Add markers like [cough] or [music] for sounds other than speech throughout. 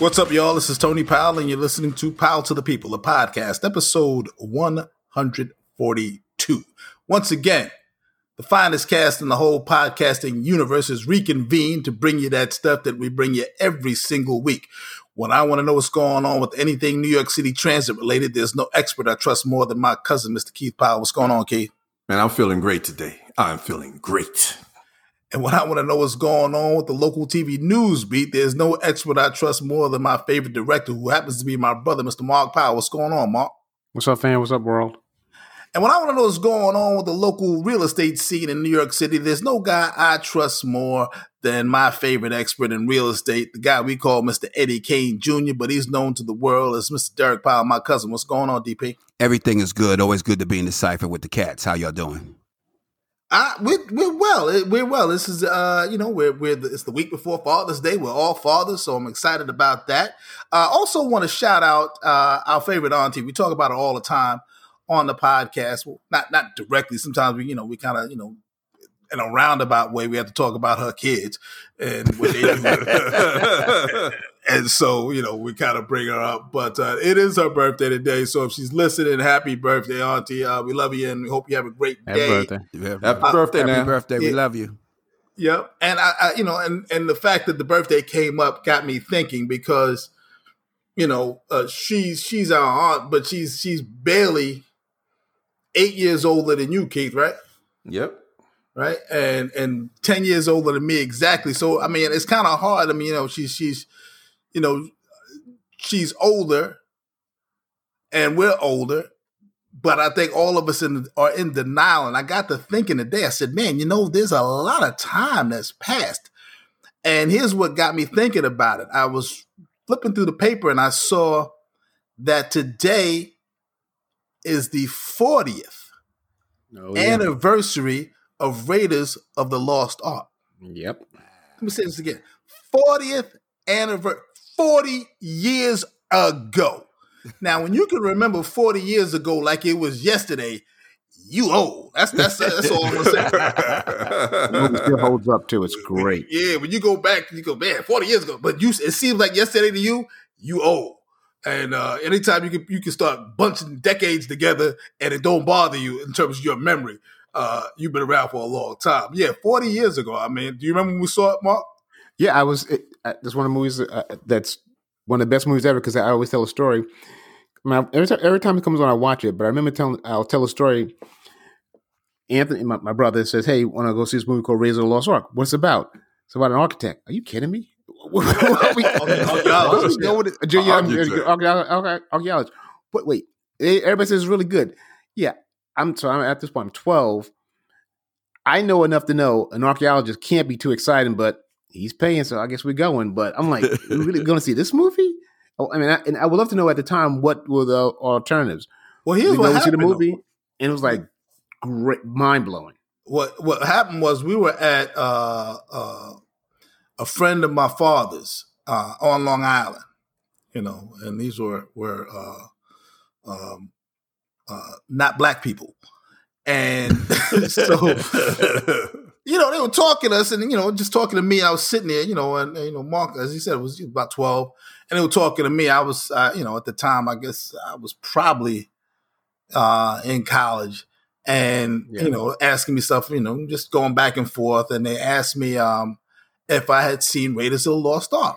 What's up, y'all? This is Tony Powell, and you're listening to Powell to the People, a podcast, episode 142. Once again, the finest cast in the whole podcasting universe is reconvened to bring you that stuff that we bring you every single week. When I want to know what's going on with anything New York City transit related, there's no expert I trust more than my cousin, Mr. Keith Powell. What's going on, Keith? Man, I'm feeling great today. I'm feeling great. And when I want to know what's going on with the local TV news beat, there's no expert I trust more than my favorite director, who happens to be my brother, Mr. Mark Powell. What's going on, Mark? What's up, fam? What's up, world? And when I want to know what's going on with the local real estate scene in New York City, there's no guy I trust more than my favorite expert in real estate, the guy we call Mr. Eddie Kane Jr., but he's known to the world as Mr. Derek Powell, my cousin. What's going on, DP? Everything is good. Always good to be in the cipher with the cats. How y'all doing? I, we're, we're well. We're well. This is, uh, you know, we're, we're the, it's the week before Father's Day. We're all fathers, so I'm excited about that. I uh, also want to shout out uh, our favorite auntie. We talk about her all the time on the podcast. Well, not not directly. Sometimes we, you know, we kind of, you know, in a roundabout way, we have to talk about her kids and what they do. [laughs] [laughs] and so, you know, we kind of bring her up. But uh, it is her birthday today. So if she's listening, happy birthday, Auntie. Uh, we love you and we hope you have a great Happy day. birthday. Happy birthday, Happy man. birthday. We Yeah. love you. Yep. And I, I, you know, and and the fact that the birthday came up got me thinking because, you know, uh, she's she's our aunt, but she's she's barely eight years older than you, Keith, right? Yep. Right. And and ten years older than me exactly. So I mean, it's kind of hard. I mean, you know, she's she's, you know, she's older, and we're older. But I think all of us in, are in denial. And I got to thinking today, I said, man, you know, there's a lot of time that's passed. And here's what got me thinking about it. I was flipping through the paper and I saw that today is the 40th Oh, yeah. anniversary of Raiders of the Lost Ark. Yep. Let me say this again 40th anniversary, 40 years ago. Now, when you can remember 40 years ago like it was yesterday, you old. That's that's that's all I'm gonna say. [laughs] Still holds up too. It's great. Yeah, when you go back, you go, man, 40 years ago. But you it seems like yesterday to you, you old. And uh, anytime you can you can start bunching decades together and it don't bother you in terms of your memory, uh, you've been around for a long time. Yeah, 40 years ago. I mean, do you remember when we saw it, Mark? Yeah, I was. Uh, that's one of the movies uh, that's one of the best movies ever because I always tell a story. I mean, every time, every time it comes on, I watch it. But I remember telling, I'll tell a story. Anthony, my, my brother, says, "Hey, want to go see this movie called Raise of the Lost Ark? What's it about? It's about an architect. Are you kidding me? [laughs] What are we- Archaeologist, know what it- yeah, yeah, archaeologist- But wait, everybody says it's really good. Yeah, I'm so I'm at this point. I'm 12. I know enough to know an archaeologist can't be too exciting, but he's paying, so I guess we're going. But I'm like, [laughs] we really going to see this movie? Oh, I mean, I, and I would love to know at the time what were the alternatives. Well, here's we what go see happened. the movie, and it was like great, mind blowing. What what happened was we were at uh, uh, a friend of my father's uh, on Long Island, you know, and these were were uh, um, uh, not black people, and [laughs] so [laughs] you know they were talking to us, and you know just talking to me. I was sitting there, you know, and, you know Mark, as he said, was about twelve, and they were talking to me. I was, uh, you know, at the time, I guess I was probably uh, in college, and Yeah. you know, asking me stuff, you know, just going back and forth. And they asked me um, if I had seen Raiders of the Lost Ark,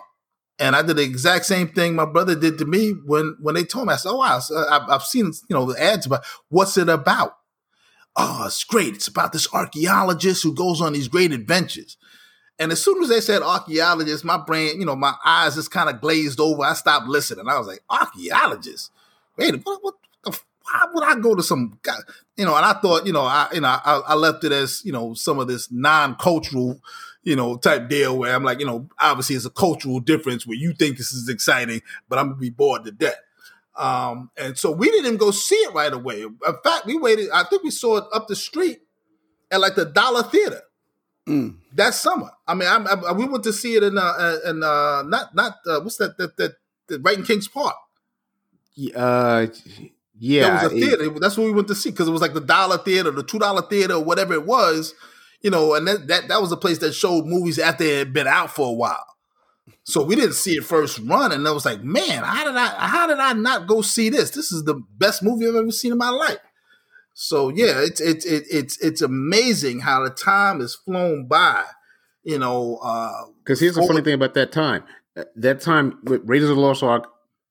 and I did the exact same thing my brother did to me when when they told me. I said, "Oh wow, so I've, I've seen you know the ads but what's it about." Oh, it's great. It's about this archaeologist who goes on these great adventures. And as soon as they said archaeologist, my brain, you know, my eyes just kind of glazed over. I stopped listening. I was like, archaeologist? Wait, what, what the, why would I go to some guy? You know, and I thought, you know, I, you know, I, I left it as, you know, some of this non-cultural, you know, type deal where I'm like, you know, obviously it's a cultural difference where you think this is exciting, but I'm gonna be bored to death. Um, and so we didn't even go see it right away. In fact, we waited, I think we saw it up the street at like the Dollar Theater Mm. that summer. I mean, I, I, we went to see it in uh, in uh, not not uh, what's that that that, that right in Kings Park. Uh, yeah, That was a it- theater. That's what we went to see because it was like the dollar theater, the two dollar theater, or whatever it was. You know, and that, that that was a place that showed movies after they had been out for a while. So we didn't see it first run, and I was like, man, how did I how did I not go see this? This is the best movie I've ever seen in my life. So yeah, it's it's it, it's it's amazing how the time has flown by. You know, uh, because here's the funny thing about that time. That- time with Raiders of the Lost Ark,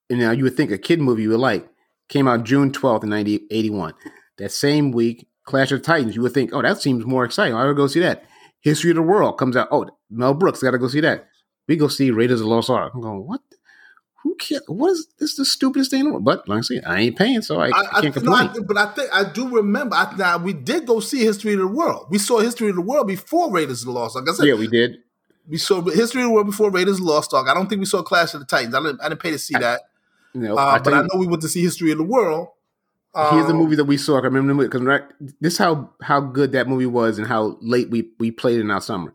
and now you would think a kid movie you would like came out June 12th in 90, 81. That same week, Clash of Titans, you would think, oh, that seems more exciting. I would go see that. History of the World comes out. Oh, Mel Brooks, got to go see that. We go see Raiders of the Lost Ark. I'm going, what? Who cares? What is this? Is the stupidest thing in the world? But like I said, I ain't paying, so I, I, I, can't I, no, complain. I, but I think I do remember. I, now we did go see History of the World. We saw History of the World before Raiders of the Lost Ark. I said, yeah, we did. we saw History of the World before Raiders of the Lost Ark. I don't think we saw Clash of the Titans. I didn't, I didn't pay to see that. You know, Uh, I but tell I know we went to see History of the World. Here's the Um, movie that we saw. I remember the movie because right, this is how how good that movie was and how late we we played in our summer.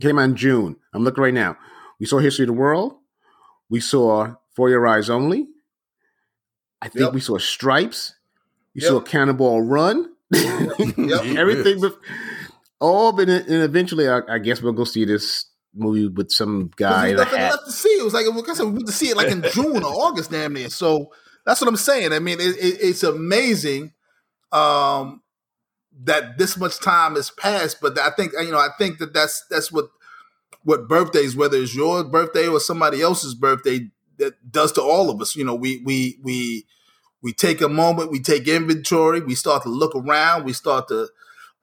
Came out in June. I'm looking right now. We saw History of the World. We saw For Your Eyes Only. I think Yep. we saw Stripes. We Yep. saw Cannonball Run. [laughs] Yep. [laughs] Everything, but all but and eventually, I, I guess we'll go see this movie with some guy There's nothing left to see. It was like like I said, we went to see it like in June or August, damn near. So that's what I'm saying. I mean, it, it, it's amazing um, that this much time has passed. But I think you know, I think that that's that's what what birthdays, whether it's your birthday or somebody else's birthday, that does to all of us. You know, we we we we take a moment, we take inventory, we start to look around, we start to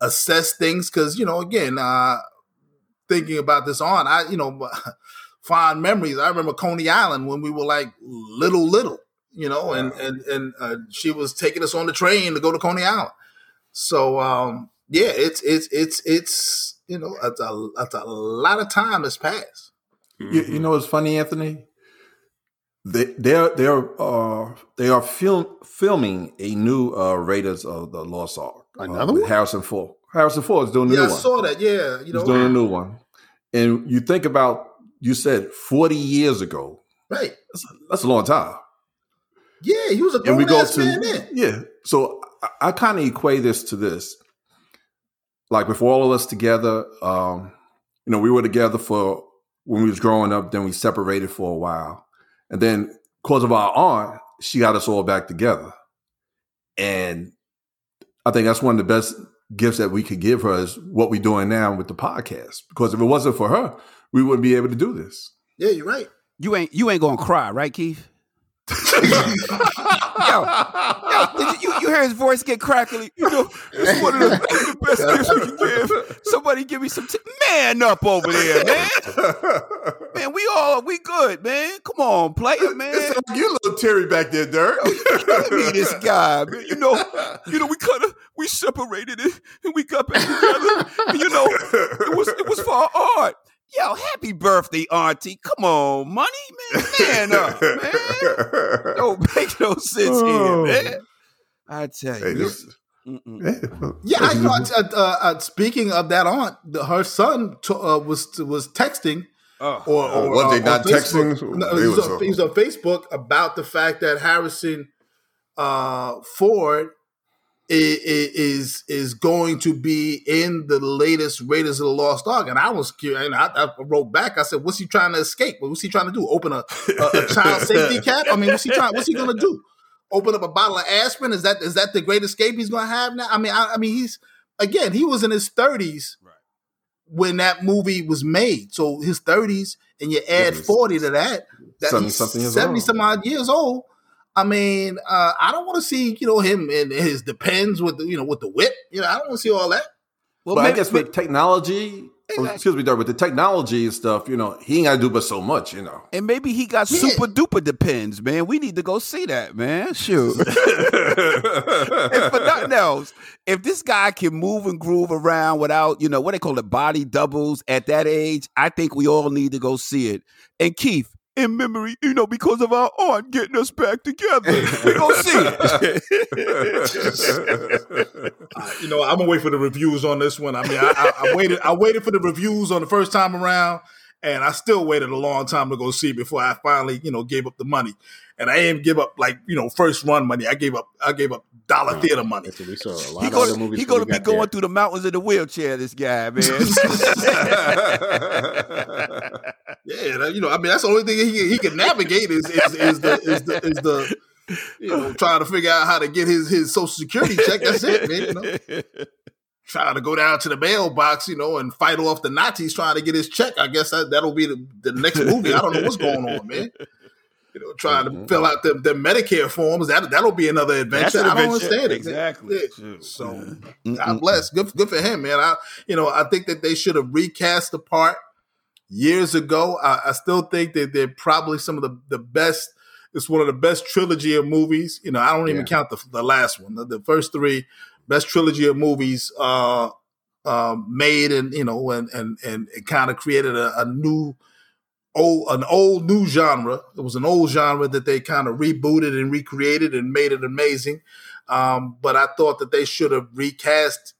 assess things because you know, again, uh, thinking about this on, I you know, [laughs] fond memories. I remember Coney Island when we were like little, little, you know, and and and uh, she was taking us on the train to go to Coney Island. So um, yeah, it's it's it's it's you know, it's a, it's a lot of time has passed. You, you know what's funny, Anthony? They they're they're uh they are film filming a new uh Raiders of the Lost Ark. uh, Another with one? Harrison Ford. Harrison Ford is doing a Yeah, new I one. saw that. Yeah, you know, He's doing a new one. And you think about you said 40 years ago. right? That's a, that's a long time. Yeah, he was a and we grown go to man then. yeah. So I, I kind of equate this to this. Like with all of us together, um, you know, we were together for when we was growing up. Then we separated for a while, and then because of our aunt, she got us all back together. And I think that's one of the best gifts that we could give her is what we're doing now with the podcast. Because if it wasn't for her, we wouldn't be able to do this. Yeah, you're right. You ain't you ain't gonna cry, right, Keith? [laughs] yo, yo, did you, you, you hear his voice get crackly? You know, it's one of the, the best gifts we can give. Somebody give me some t- man up over there, man. Man, we all we good, man. Come on, player, man. you little Terry back there, Dirk. Oh, At me, this guy, man. You know, you know, we kind of we separated it and we got back together. And, you know, it was it was for our art. Yo, happy birthday, Auntie. Come on, money, man. Man up, man. Don't [laughs] make no sense Oh. here, man. I tell Hey, you. this, Mm-mm. Yeah, I know. Uh, uh, uh, speaking of that aunt, the, her son t- uh, was was texting, Oh. or, Oh, or was uh, they on not texting? No, They he, was was on, on- he was on Facebook about the fact that Harrison uh, Ford i- i- is is going to be in the latest Raiders of the Lost Ark, and I was curious. And I, I wrote back. I said, "What's he trying to escape? What's he trying to do? Open a, a, a child safety [laughs] cap? I mean, what's he trying? What's he going to do? Open up a bottle of aspirin? Is that is that the great escape he's going to have now? I mean, I, I mean, he's again, he was in his thirties when that movie was made. So his thirties, and you add he's forty to that, that 70 something seventy old. some odd years old. I mean, uh, I don't want to see you know him and his depends with the, you know with the whip. You know, I don't want to see all that. Well, but I maybe- guess with technology, or, excuse me, Dirk, with the technology and stuff, you know, he ain't got to do but so much, you know. and maybe he got Yeah. super duper depends, man. We need to go see that, man. Sure. [laughs] and for nothing else, if this guy can move and groove around without, you know, what they call it, body doubles at that age, I think we all need to go see it. And Keith, in memory, you know, because of our aunt getting us back together, [laughs] we go see it. [laughs] Uh, you know, I'm gonna wait for the reviews on this one. I mean, I, I, I waited. I waited for the reviews on the first time around, and I still waited a long time to go see it before I finally, you know, gave up the money. And I didn't give up like you know first run money. I gave up. I gave up dollar theater money. That's what we saw. A lot He of other gonna, movies. he gonna be going there. through the mountains in the wheelchair. This guy, man. [laughs] Yeah, you know, I mean, that's the only thing he he can navigate is is, is the is the is the you know trying to figure out how to get his his social security check. That's it, man. You know, [laughs] trying to go down to the mailbox, you know, and fight off the Nazis trying to get his check. I guess that that'll be the, the next movie. I don't know what's going on, man. You know, trying to Mhm. fill out the, the Medicare forms. That that'll be another adventure. An I don't adventure. understand it. Exactly. So Mm-mm. God bless. Good, good for him, man. I, you know, I think that they should have recast the part years ago. I, I still think that they're probably some of the, the best. It's one of the best trilogy of movies. You know, I don't even Yeah. count the the last one. The, the first three best trilogy of movies uh, um, made, and you know, and and and it kind of created a, a new. Old, an old new genre. It was an old genre that they kind of rebooted and recreated and made it amazing. Um, but I thought that they should have recast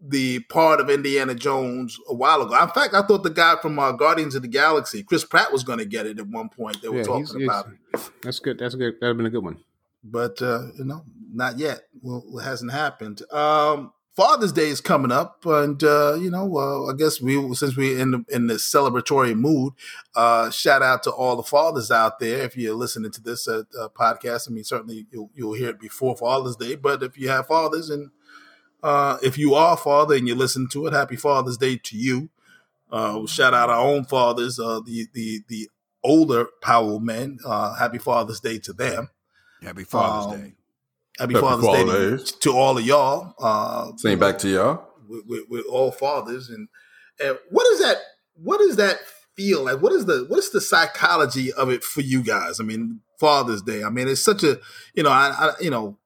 the part of Indiana Jones a while ago. In fact, I thought the guy from uh, Guardians of the Galaxy, Chris Pratt, was going to get it at one point. They were Yeah, talking he's- he's- about it, That's good. That's good. That'd have been a good one. but uh, you know, not yet. Well, it hasn't happened. Um, Father's Day is coming up, and uh, you know, uh, I guess we since we're in the, in this celebratory mood, uh, shout out to all the fathers out there. If you're listening to this uh, uh, podcast, I mean, certainly you'll, you'll hear it before Father's Day. But if you have fathers, and uh, if you are a father and you listen to it, Happy Father's Day to you. Uh, we'll shout out our own fathers, uh, the the the older Powell men. Uh, happy Father's Day to them. Happy Father's Um, Day. Happy, Happy Father's Day to, to all of y'all. Uh, Same back to y'all. with, with, with all fathers, and and what is that? What does that feel like? What is the what is the psychology of it for you guys? I mean, Father's Day. I mean, it's such a you know, I, I you know,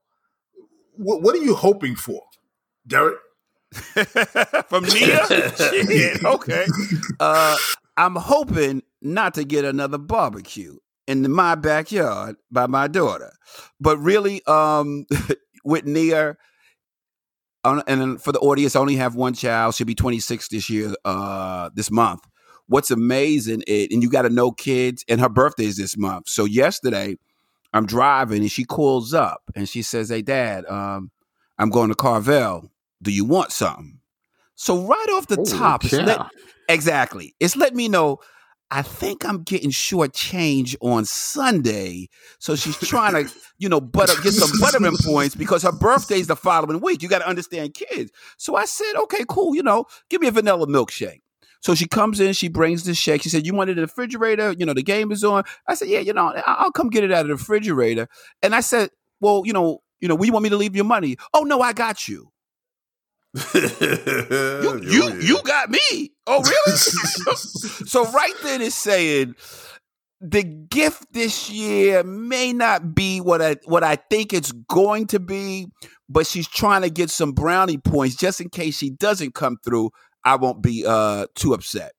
what what are you hoping for, Derek? [laughs] From Nia? [laughs] Shit, okay. Uh, I'm hoping not to get another barbecue in my backyard by my daughter. But really, um, [laughs] with Nia, and for the audience, I only have one child. She'll be 26 this year, uh, this month. What's amazing, it, and you got to know kids, and her birthday is this month. So yesterday, I'm driving, and she calls up, and she says, "Hey, Dad, um, I'm going to Carvel. Do you want something?" So right off the Holy top, it's let, exactly, it's let me know. I think I'm getting short change on Sunday, so she's trying to, you know, butter get some buttering points because her birthday's the following week. You got to understand kids. So I said, okay, cool, you know, give me a vanilla milkshake. So she comes in, she brings the shake. She said, "You wanted it in the refrigerator? You know, the game is on." I said, "Yeah, you know, I'll come get it out of the refrigerator." And I said, "Well, you know, you know, you want me to leave your money?" Oh no, I got you. [laughs] You you you got me. Oh really? [laughs] so right then it's saying the gift this year may not be what I what I think it's going to be, but she's trying to get some brownie points just in case she doesn't come through. I won't be uh too upset.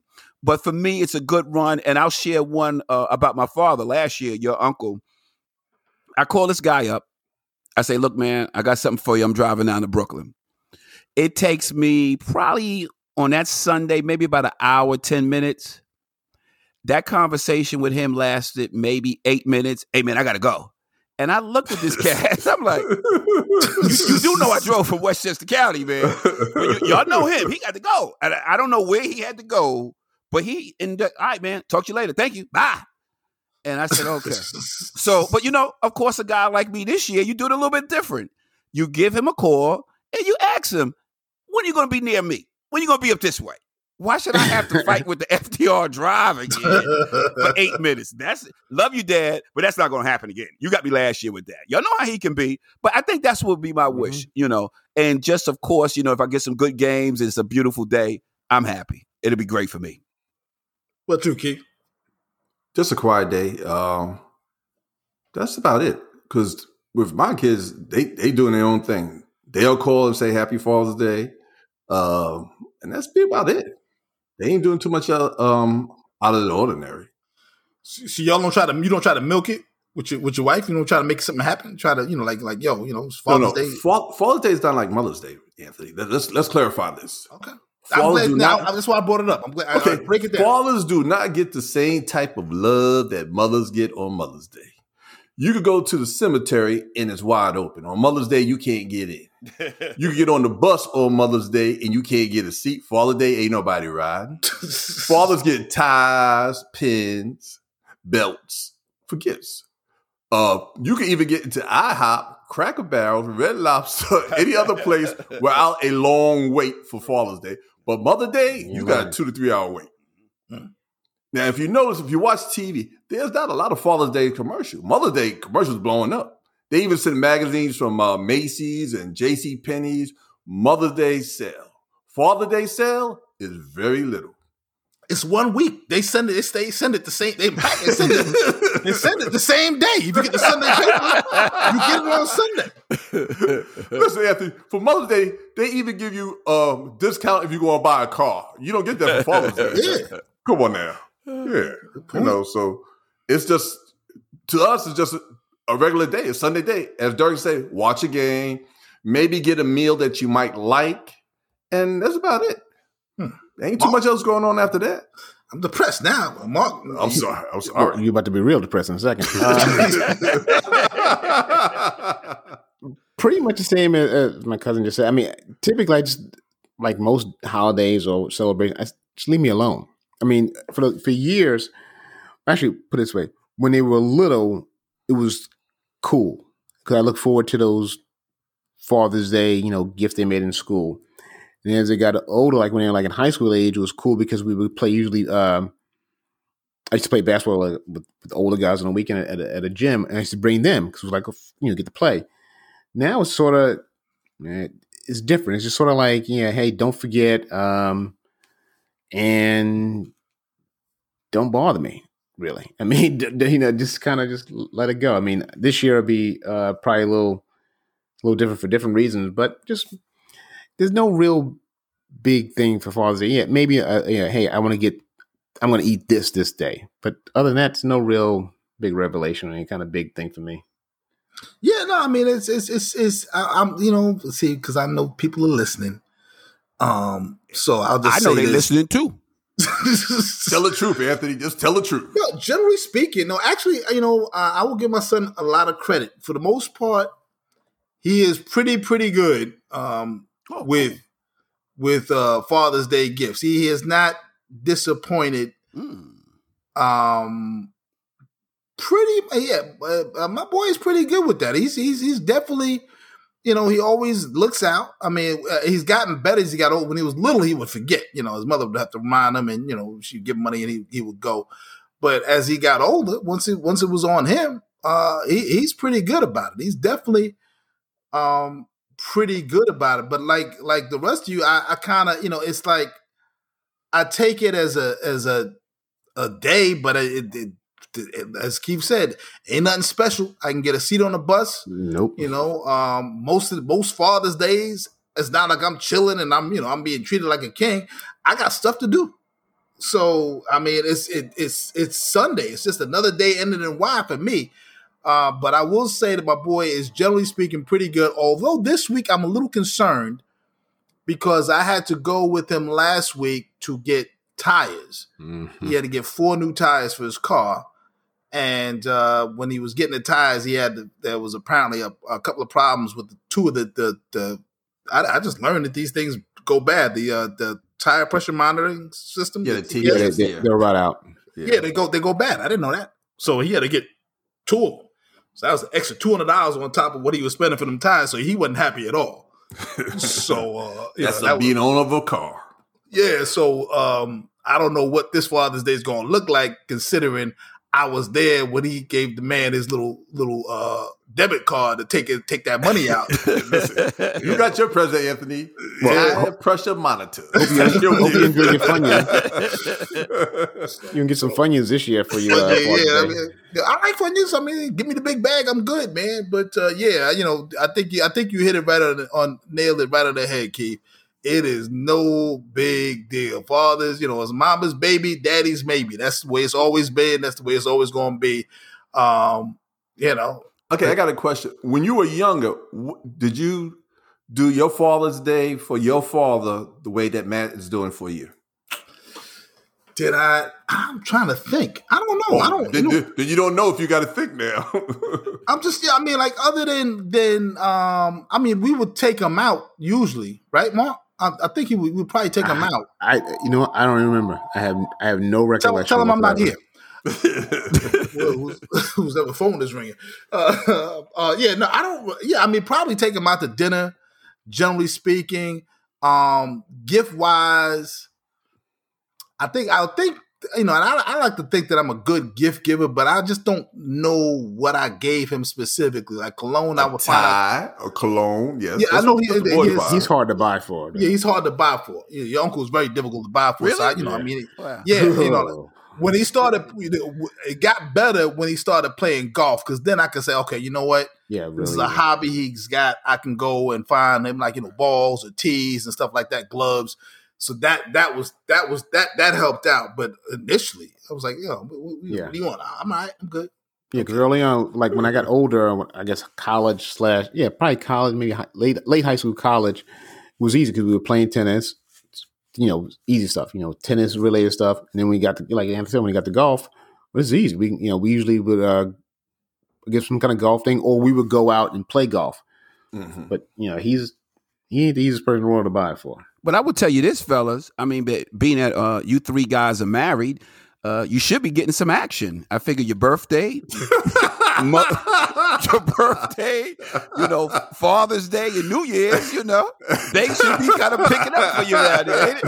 But for me, it's a good run, and I'll share one uh, about my father last year, your uncle. I call this guy up. I say, "Look, man, I got something for you. I'm driving down to Brooklyn." It takes me probably on that Sunday, maybe about an hour, 10 minutes. That conversation with him lasted maybe eight minutes. Hey, man, I got to go. And I looked at this cat. [laughs] I'm like, you, do know I drove from Westchester County, man. You, y'all know him. He got to go. And I, I don't know where he had to go, but he, and all right, man, talk to you later. Thank you. Bye. And I said, okay. So, but you know, of course, a guy like me this year, you do it a little bit different. You give him a call and you ask him, when are you going to be near me? When are you going to be up this way? Why should I have to [laughs] fight with the FDR drive again for eight [laughs] minutes? That's love you, Dad, but that's not going to happen again. You got me last year with that. Y'all know how he can be, but I think that's what would be my wish, you know. And just of course, you know, if I get some good games, it's a beautiful day. I'm happy. It'll be great for me. what you, Keith? Just a quiet day. Um, that's about it. Because with my kids, they they doing their own thing. They'll call and say Happy Father's Day, um, and that's be about it. They ain't doing too much uh, um, out of the ordinary. So, so y'all don't try to you don't try to milk it with your with your wife. You don't try to make something happen. Try to you know like like yo you know it's No, Father's no, Day. Fa- Father's Day is not like Mother's Day, Anthony. Let- Let's let's clarify this. Okay. I'm Fathers glad, do now, not- that's why I brought it up. I'm glad. I- Okay, I, break it down. Fathers do not get the same type of love that mothers get on Mother's Day. You could go to the cemetery and it's wide open. On Mother's Day, you can't get in. You can get on the bus on Mother's Day and you can't get a seat. Father's Day, ain't nobody riding. [laughs] Fathers get ties, pins, belts for gifts. Uh, you can even get into IHOP, Cracker Barrel, Red Lobster, [laughs] any other place without a long wait for Father's Day. But Mother Day, you got a two to three hour wait. Hmm. Now, if you notice, if you watch TV, there's not a lot of Father's Day commercial. Mother's Day commercials blowing up. They even send magazines from uh, Macy's and J.C. Penney's Mother's Day sale. Father's Day sale is very little. It's one week. They send it. They send it the same. They, pack it, send it. They send it the same day. If you get the Sunday paper, you get it on Sunday. [laughs] Listen, Anthony, for Mother's Day, they even give you um discount if you go and buy a car. You don't get that for Father's Day. Yeah. Come on now. Yeah. You know, so it's just to us, it's just a, regular day, a Sunday day. As Dirk said, watch a game, maybe get a meal that you might like, and that's about it. Hmm. Ain't too much else going on after that. I'm depressed now. Mark, I'm sorry. I'm sorry. you're about to be real depressed in a second. [laughs] Uh, pretty much the same as, as my cousin just said. I mean, typically, I just like most holidays or celebrations, just leave me alone. I mean, for for years, actually, put it this way: when they were little, it was cool because I look forward to those Father's Day, you know, gifts they made in school. And as they got older, like when they were like in high school age, it was cool because we would play usually. Um, I used to play basketball with, with older guys on the weekend at a, at a gym, and I used to bring them because it was like you know get to play. Now it's sort of it's different. It's just sort of like yeah, hey, don't forget, um, and don't bother me. Really, I mean, [laughs] d- d- you know, just kind of just let it go. I mean, this year will be uh, probably a little, a little different for different reasons, but just there's no real big thing for Father's Day. Yeah, maybe uh, yeah, hey, I want to get I'm going to eat this this day. But other than that, it's no real big revelation or any kind of big thing for me. Yeah, no, I mean it's it's it's, it's I, I'm you know see because I know people are listening. Um, so I'll just I know they this. listening too. [laughs] tell the truth, Anthony. Just tell the truth. No, generally speaking, no. Actually, you know, uh, I will give my son a lot of credit. For the most part, he is pretty pretty good um, Oh, with with uh, Father's Day gifts. He has not disappointed. Mm. Um, pretty yeah, uh, uh, my boy is pretty good with that. He's he's he's definitely. You know, he always looks out. I mean, uh, he's gotten better as he got old. When he was little, he would forget. You know, his mother would have to remind him, and you know, she'd give him money, and he, he would go. But as he got older, once it once it was on him, uh, he, he's pretty good about it. He's definitely um pretty good about it. But like like the rest of you, I, I kind of you know, it's like I take it as a as a a day, but it, it, as Keith said, ain't nothing special. I can get a seat on the bus. Nope. You know, um, most of most Father's Days, it's not like I'm chilling and I'm you know I'm being treated like a king. I got stuff to do. So I mean, it's it, it's it's Sunday. It's just another day ending in Y for me. Uh, but I will say that my boy is generally speaking pretty good. Although this week I'm a little concerned because I had to go with him last week to get tires. Mhm. He had to get four new tires for his car. And uh, when he was getting the tires, he had to, there was apparently a, a couple of problems with the, two of the the, the I, I just learned that these things go bad. The uh, the tire pressure monitoring system. Yeah, the TPS. Yeah, they, Yes, they, yeah. they'll rot out. Yeah, they go they go bad. I didn't know that. So he had to get two of them. So that was an extra two hundred dollars on top of what he was spending for them tires. So he wasn't happy at all. [laughs] so uh, you That's know, a that was- being owner of a car. yeah. So um, I don't know what this Father's Day is going to look like, considering I was there when he gave the man his little little uh, debit card to take it take that money out. Listen, you got your present, Anthony. Well, High pressure monitor. Hope you, hope you enjoy your Funyuns. You can get some Funyuns this year for you. Uh, yeah, yeah, I, mean, I like Funyuns. I mean, give me the big bag. I'm good, man. But uh, yeah, you know, I think you, I think you hit it right on, the- on nailed it right on the head, Keith. It is no big deal. Fathers, you know, it's mama's baby, daddy's maybe. That's the way it's always been. That's the way it's always going to be. Um, you know, Okay, I got a question. When you were younger, did you do your Father's Day for your father the way that Matt is doing for you? Did I? I'm trying to think. I don't know. I don't. Then You know, then you don't know if you got to think now. [laughs] I'm just. Yeah. I mean, like other than than um. I mean, we would take them out usually, right, Mark? I, I think he would. We'd probably take him out. I, you know. I don't remember. I have, I have no recollection. tell him I'm not here. [laughs] Well, who's, who's that? The phone is ringing. Uh, [laughs] uh, yeah, no, I don't. Yeah, I mean, probably take him out to dinner. Generally speaking, um, gift wise, I think I think you know, and I, I like to think that I'm a good gift giver, but I just don't know what I gave him specifically. Like cologne, I a would find out. tie or cologne. Yes. Yeah, I know what- he- that's he is- He's hard to buy for. Yeah, he's hard to buy for. You know, your uncle is very difficult to buy for. So I, you know, I Yeah. mean, Wow. yeah, you know, [laughs] when he started, it got better when he started playing golf because then I could say, okay, you know what, yeah, really. this is a yeah. hobby he's got. I can go and find him like you know balls or tees and stuff like that, gloves. So that that was that was that that helped out. But initially, I was like, yo, what, what, Yeah. what do you want? I'm all right. I'm good. Yeah, because early on, like when I got older, I guess college slash yeah, probably college, maybe hi- late late high school, college was easy because we were playing tennis, you know, easy stuff, you know, tennis related stuff. And then we got to like Anthony said, when we got to golf, it was easy. We you know we usually would uh, get some kind of golf thing, or we would go out and play golf. Mhm. But you know, he's he ain't the easiest person in the world to buy it for. But I would tell you this, fellas. I mean, being that uh, you three guys are married, uh, you should be getting some action. I figure your birthday, [laughs] your birthday, you know, Father's Day, your New Year's, you know, they should be kind of picking up for you it?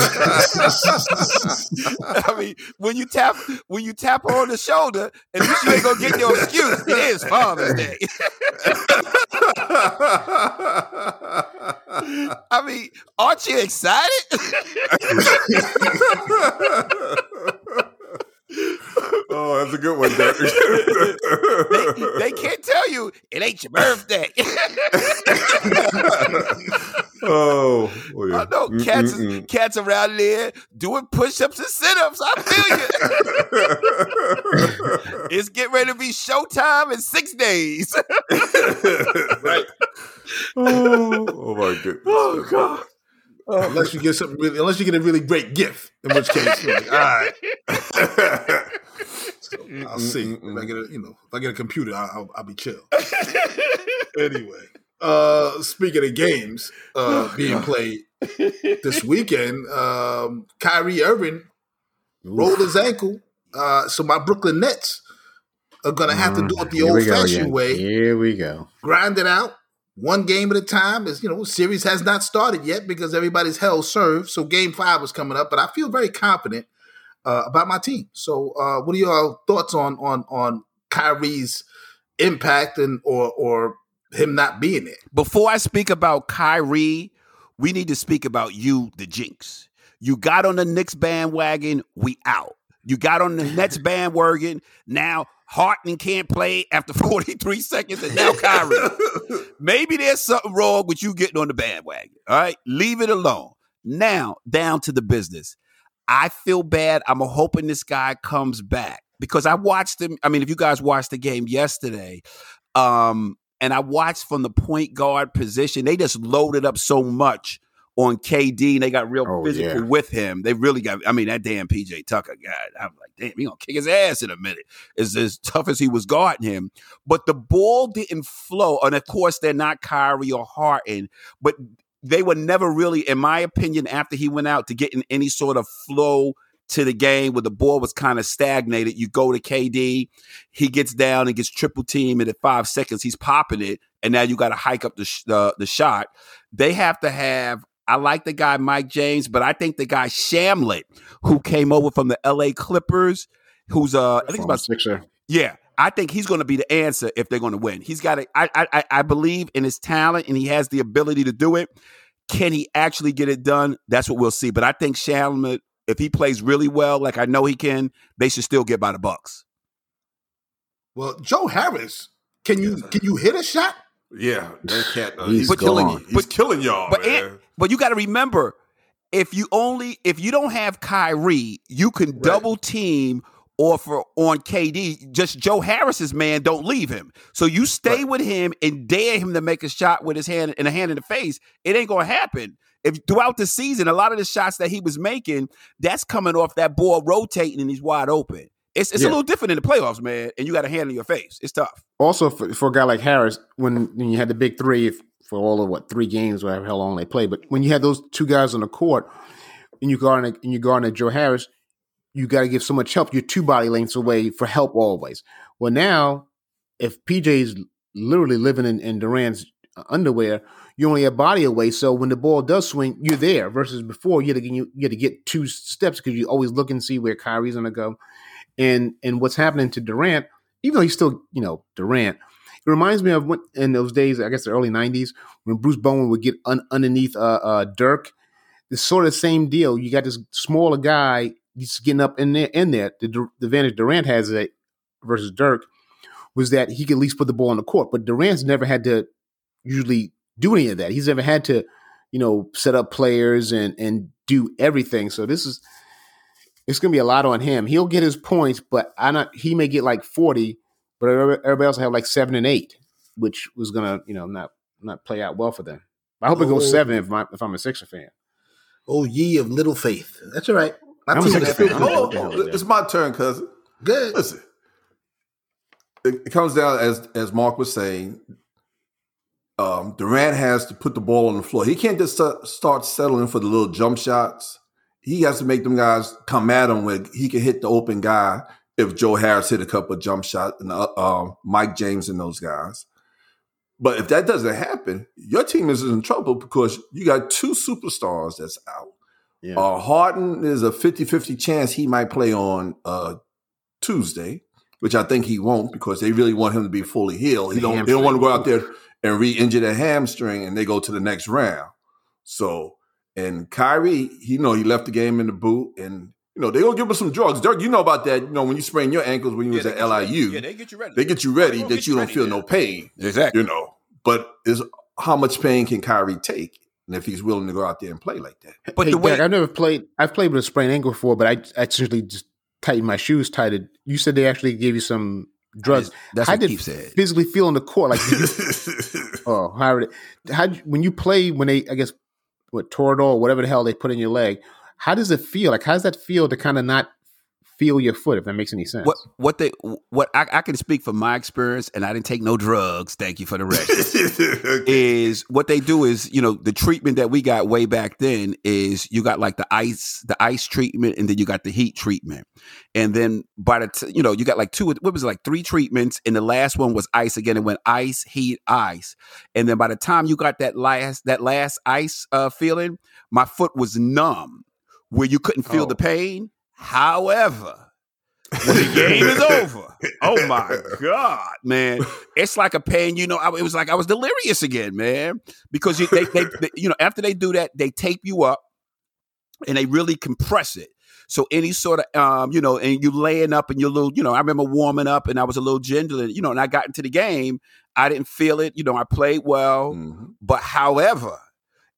[laughs] I mean, when you tap when you tap her on the shoulder, and you ain't gonna get your excuse. It is Father's Day. [laughs] I mean, aren't you excited? [laughs] oh, that's a good one, Derek. [laughs] they, they can't tell you it ain't your birthday. [laughs] oh, oh, yeah. I know mm, cats mm, is, Mm-mm-mm. cats around there doing push-ups and sit-ups. I feel you. [laughs] it's getting ready to be showtime in six days. Right. oh, oh my goodness. oh God. Uh, unless you get something really, unless you get a really great gift, in which case, like, all right. So I'll see. If I get a, you know, if I get a computer, I'll, I'll, be chill. [laughs] anyway, uh, speaking of games uh, being played this [laughs] weekend, um, Kyrie Irving rolled his ankle. Uh, so my Brooklyn Nets are gonna have to do it the Here old fashioned way Here we go. grind it out one game at a time. Is you know, series has not started yet because everybody's hell served. So game five is coming up, but I feel very confident uh, about my team. So, uh, what are your thoughts on on on Kyrie's impact and or or him not being there? Before I speak about Kyrie, we need to speak about you, the Jinx. You got on the Knicks bandwagon, we out. You got on the Nets [laughs] bandwagon, now Harden can't play after [laughs] 43 seconds, and now Kyrie. Maybe there's something wrong with you getting on the bandwagon. All right, leave it alone. Now, down to the business. I feel bad. I'm hoping this guy comes back because I watched him. I mean, if you guys watched the game yesterday, um, and I watched from the point guard position, they just loaded up so much on KD. And they got real Oh, physical yeah. with him. They really got. I mean, that damn PJ Tucker guy. I'm like, damn, he gonna kick his ass in a minute. As as tough as he was guarding him, but the ball didn't flow. And of course, they're not Kyrie or Harden, but they were never really, in my opinion, after he went out to get in any sort of flow to the game where the ball was kind of stagnated. You go to KD, he gets down and gets triple team, and at five seconds he's popping it, and now you got to hike up the sh- the the shot. They have to have. I like the guy Mike James, but I think the guy Shamet, who came over from the L.A. Clippers, who's uh, I think he's about Sixer. yeah, I think he's going to be the answer if they're going to win. He's got a, I, I, I- I believe in his talent and he has the ability to do it. Can he actually get it done? That's what we'll see. But I think Shamet, if he plays really well, like I know he can, they should still get by the Bucks. Well, Joe Harris, can you can you hit a shot? yeah, that cat. Uh, He's he's, But killing gone. you. He's killing y'all, But man. Ant- but you got to remember, if you only if you don't have Kyrie, you can double team offer on KD. Just Joe Harris's man, don't leave him. So you stay right. with him and dare him to make a shot with his hand and a hand in the face. It ain't gonna happen. If throughout the season, a lot of the shots that he was making, that's coming off that ball rotating and he's wide open. It's it's yeah. a little different in the playoffs, man. And you got a hand in your face. It's tough. Also, for, for a guy like Harris, when, when you had the big three for all of what three games, whatever how long they play, but when you had those two guys on the court, and you guard and you guard Joe Harris, you got to give so much help. You're two body lengths away for help always. Well, now if PJ is literally living in, in Durant's underwear, you're only a body away. So when the ball does swing, you're there. Versus before, you had to, you, you had to get two steps because you always look and see where Kyrie's going to go. And and what's happening to Durant, even though he's still you know Durant, it reminds me of when in those days, I guess the early '90s, when Bruce Bowen would get un, underneath uh, uh, Dirk. It's sort of the same deal. You got this smaller guy he's getting up in there. In there, the, the advantage Durant has it versus Dirk was that he could at least put the ball on the court. But Durant's never had to usually do any of that. He's never had to, you know, set up players and and do everything. So this is it's going to be a lot on him. He'll get his points, but I not he may get like forty, but everybody else will have like seven and eight, which was going to you know not not play out well for them. I hope oh. it goes oh. seven if, my, if I'm a Sixer fan. Oh, ye of little faith. That's all right. I'm a Sixer fan. Oh, oh, it's my turn, cousin. Good. Listen, it, comes down as as Mark was saying. Um, Durant has to put the ball on the floor. He can't just start settling for the little jump shots he has to make them guys come at him where he can hit the open guy if Joe Harris hit a couple of jump shots and uh, uh, Mike James and those guys. But if that doesn't happen, your team is in trouble because you got two superstars that's out. Yeah. Uh, Harden is a 50 50 chance he might play on uh, Tuesday, which I think he won't because they really want him to be fully healed. He don't, they don't want to go out there and re injure their hamstring and they go to the next round. So and Kyrie, you know, he left the game in the boot, and you know they gonna give us some drugs. Dirk, you know about that. You know when you sprain your ankles when you yeah, was at LIU, yeah, they get you ready. They get you ready that you, you don't feel no pain. Exactly. You know, but is how much pain can Kyrie take? And if he's willing to go out there and play like that. But hey, the way I've never played, I've played with a sprained ankle before, but I I simply just tightened my shoes tightened. You said they actually gave you some drugs. That's how what did Keith said. physically feel on the court? Like, [laughs] oh, how, did how when you play when they I guess what Toradol, whatever the hell they put in your leg. How does it feel? Like, how does that feel to kind of not feel your foot, if that makes any sense? What what they what I, I can speak from my experience, and I didn't take no drugs. Thank you for the record. [laughs] is what they do is you know the treatment that we got way back then is you got like the ice the ice treatment, and then you got the heat treatment, and then by the t- you know you got like two what was it, like three treatments, and the last one was ice again. It went ice heat ice, and then by the time you got that last that last ice uh, feeling, my foot was numb where you couldn't feel oh. the pain However, [laughs] when the game is over, [laughs] oh my god, man, it's like a pain. You know, I, it was like I was delirious again, man, because you, they, they, they, you know, after they do that, they tape you up and they really compress it. So any sort of, um, you know, and you laying up and you're a little, you know, I remember warming up and I was a little gentle, you know, and I got into the game. I didn't feel it, you know, I played well, mm-hmm. but however,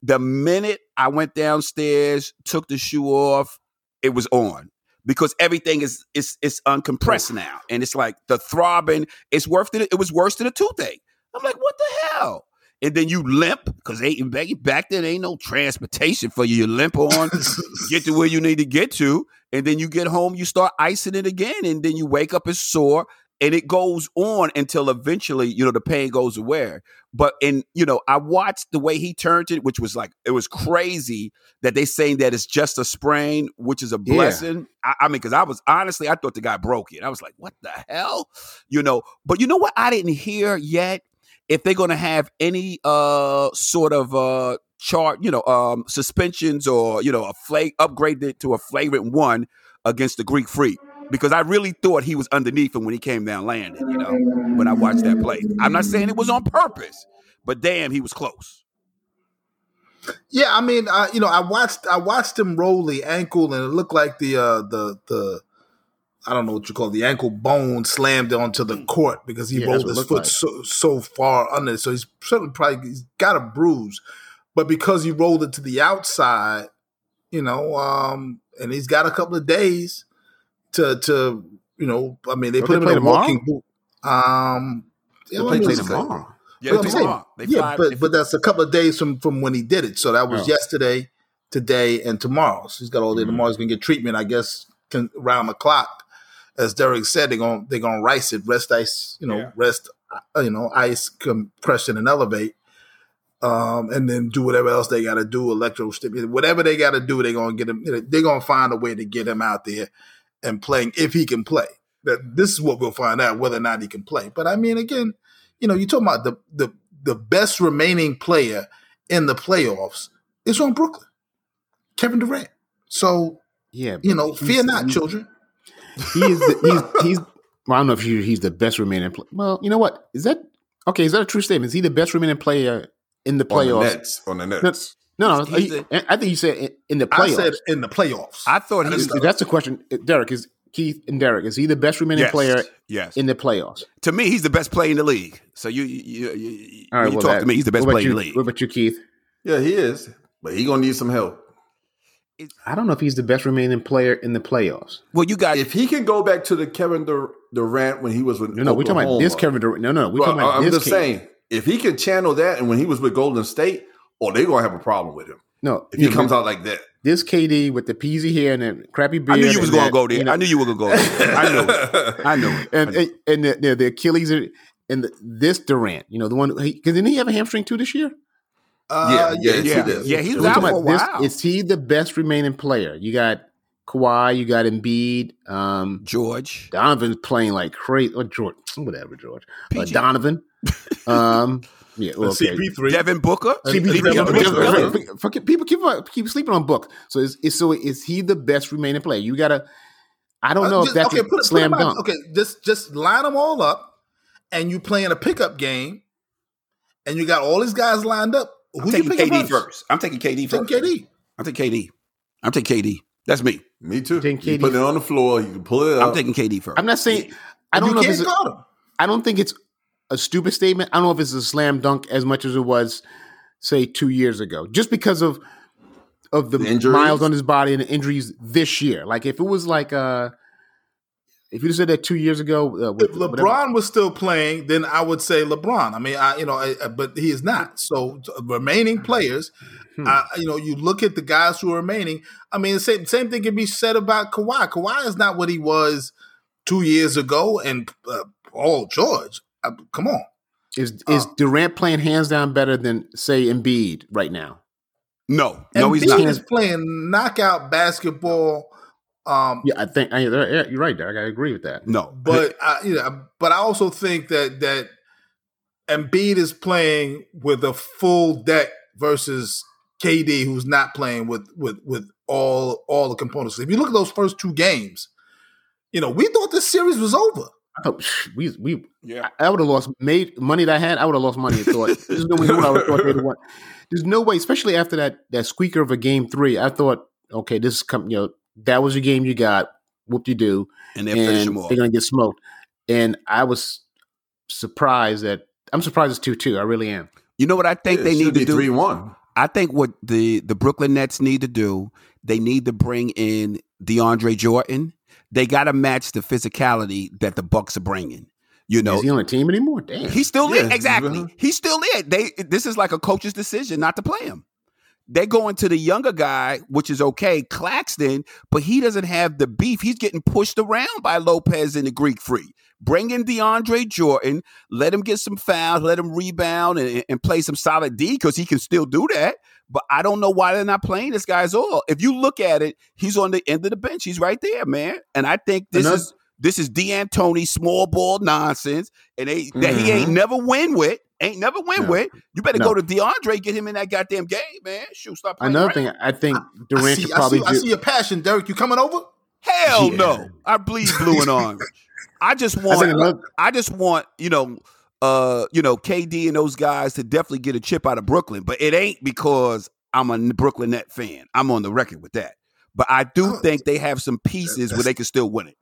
the minute I went downstairs, took the shoe off, it was on because everything is is is uncompressed now, and it's like the throbbing. It's worse than it was worse than a toothache. I'm like, what the hell? And then you limp because back then ain't no transportation for you. You limp on, [laughs] get to where you need to get to, and then you get home. You start icing it again, and then you wake up and sore and it goes on until eventually you know the pain goes away. But in you know i watched the way he turned it which was like it was crazy that they saying that it's just a sprain which is a blessing. Yeah. I, I, mean because i was honestly i thought the guy broke it. I was like what the hell? You know but you know what i didn't hear yet? If they're going to have any uh sort of uh chart you know um suspensions or you know a flag upgraded to a flagrant one against the greek freak because I really thought he was underneath him when he came down landing, you know, when I watched that play. I'm not saying it was on purpose, but damn, he was close. Yeah, I mean, uh, you know, I watched I watched him roll the ankle, and it looked like the uh, the the I don't know what you call it, the ankle bone slammed onto the court because he yeah, rolled his foot like. so so far under. So he's certainly probably he's got a bruise, but because he rolled it to the outside, you know, um, and he's got a couple of days to to you know, I mean, they Don't put they him play in a tomorrow? walking boot. Um, yeah, They play play tomorrow. Yeah, But saying, tomorrow. They yeah, fly- but but that's a couple of days from from when he did it. So that was Oh. yesterday, today, and tomorrow. So he's got all day Mhm. tomorrow. He's gonna get treatment, I guess, can, around the clock. As Derek said, they're gonna they're gonna rice it, rest ice, you know, Yeah. rest, uh, you know, ice compression and elevate, um, and then do whatever else they got to do, electro stimulate, whatever they got to do. They're gonna get him. They're gonna find a way to get him out there and playing if he can play. That this is what we'll find out whether or not he can play. But I mean, again, you know, you're talking about the the the best remaining player in the playoffs is on Brooklyn, Kevin Durant. So Yeah, you know, fear not, he's- children. He is. The, he's. He's. Well, I don't know if he, he's the best remaining. Play- well, you know what? Is that okay? Is that a true statement? Is he the best remaining player in the On the playoffs? Nets. On the Nets. No, no. He's he- the- I think you said in, in the I playoffs. said in the playoffs. I thought he That's the- That's the question. Derek is Keith and Derek. Is he the best remaining Yes, player yes. in the playoffs? to me, he's the best player in the league. So you, you, you, you All right. you well, talk that- to me, he's the best what about player in you- the league. What about you, Keith? Yeah, he is. But he gonna need some help. I don't know if he's the best remaining player in the playoffs. Well, you got If he can go back to the Kevin Dur- Durant when he was with No, no, we're talking about this Kevin Durant. No, no, we're Well, talking about I'm this. just Keith. saying, if he can channel that, and when he was with Golden State, oh, they're gonna have a problem with him No, if he comes but out like that. this KD with the peasy hair and the crappy beard. I knew you was going to that, go there. you know, I knew you were going to go there. [laughs] I knew it. [laughs] I knew it. and and, and the, the, the Achilles are, and the, this Durant, you know, the one because didn't he have a hamstring too this year? Uh, Yeah, yeah, yeah, did. yeah, he was out for a about this- while. Is he the best remaining player? You got Kawhi, you got Embiid, um, George. Donovan's playing like crazy. Or George, whatever, George. Uh, Donovan. [laughs] um, yeah, well, okay. CP3. Devin Booker. See, And- people, and- people- and- people- fucking- people keep keep sleeping on Book. So is, is so is he the best remaining player? You gotta. I don't know Uh, if that's okay, a put it- put slam dunk. Okay, just just line them all up, and you playing a pickup game, and you got all these guys lined up. Who I'm you taking picking KD first. I'm taking KD Take. KD. I'm taking KD. I'm taking KD. That's me. Me too. Think You KD put it on the floor. You can pull it I'm taking KD first. I'm not saying. I don't you know can't it's. A, guard him. I don't think it's a stupid statement. I don't know if it's a slam dunk as much as it was, say, two years ago. Just because of of the, The miles on his body and the injuries this year. Like if it was like uh if you said that two years ago, uh, with, If whatever- LeBron was still playing, then I would say LeBron. I mean, I you know, I, I- but he is not. So remaining players, Hmm. uh, you know, you look at the guys who are remaining. I mean, the same same thing can be said about Kawhi. Kawhi is not what he was two years ago, and uh, Paul George. Come on, is is uh, Durant playing hands down better than say Embiid right now? no, no, he's Embiid not. is playing knockout basketball. Um, Yeah, I think I, you're right, Derek. I agree with that. No, but [laughs] I, you know, but I also think that that Embiid is playing with a full deck versus KD, who's not playing with with with all all the components. If you look at those first two games, you know, we thought this series was over. Oh, we we yeah. I would have lost made money that I had. I would have lost money. and thought there's no way I would have thought they'd won. There's no way, especially after that that squeaker of a game three. I thought, okay, this is come. You know, that was your game you got. Whoop you do, And they'll finish and him off. they're gonna get smoked. And I was surprised that I'm surprised it's two two. I really am. You know what I think It they should need be to do? three one. I think what the the Brooklyn Nets need to do, they need to bring in DeAndre Jordan. They got to match the physicality that the Bucks are bringing. You know, Is he on the team anymore? Damn. He's still Yeah, there. Exactly. uh-huh. He's still there. They this is like a coach's decision not to play him. They're going to the younger guy, which is okay, Claxton, but he doesn't have the beef. He's getting pushed around by Lopez and the Greek Freak. Bring in DeAndre Jordan, let him get some fouls, let him rebound and, and play some solid D because he can still do that. But I don't know why they're not playing this guy's all. If you look at it, he's on the end of the bench. He's right there, man. And I think this Another- is this is D'Antoni small ball nonsense, and they that he ain't mm-hmm. never win with, ain't never win No. with. You better No. go to DeAndre, get him in that goddamn game, man. Shoot, stop playing. Another around. thing, I think I Durant see, should I, probably see, I see your passion, Derek. You coming over? Hell Yeah. no, I bleed blue and orange. [laughs] I just want, another, I just want, you know, uh, you know, KD and those guys to definitely get a chip out of Brooklyn, but it ain't because I'm a Brooklyn Net fan. I'm on the record with that. But I do Oh, think they have some pieces where they can still win it.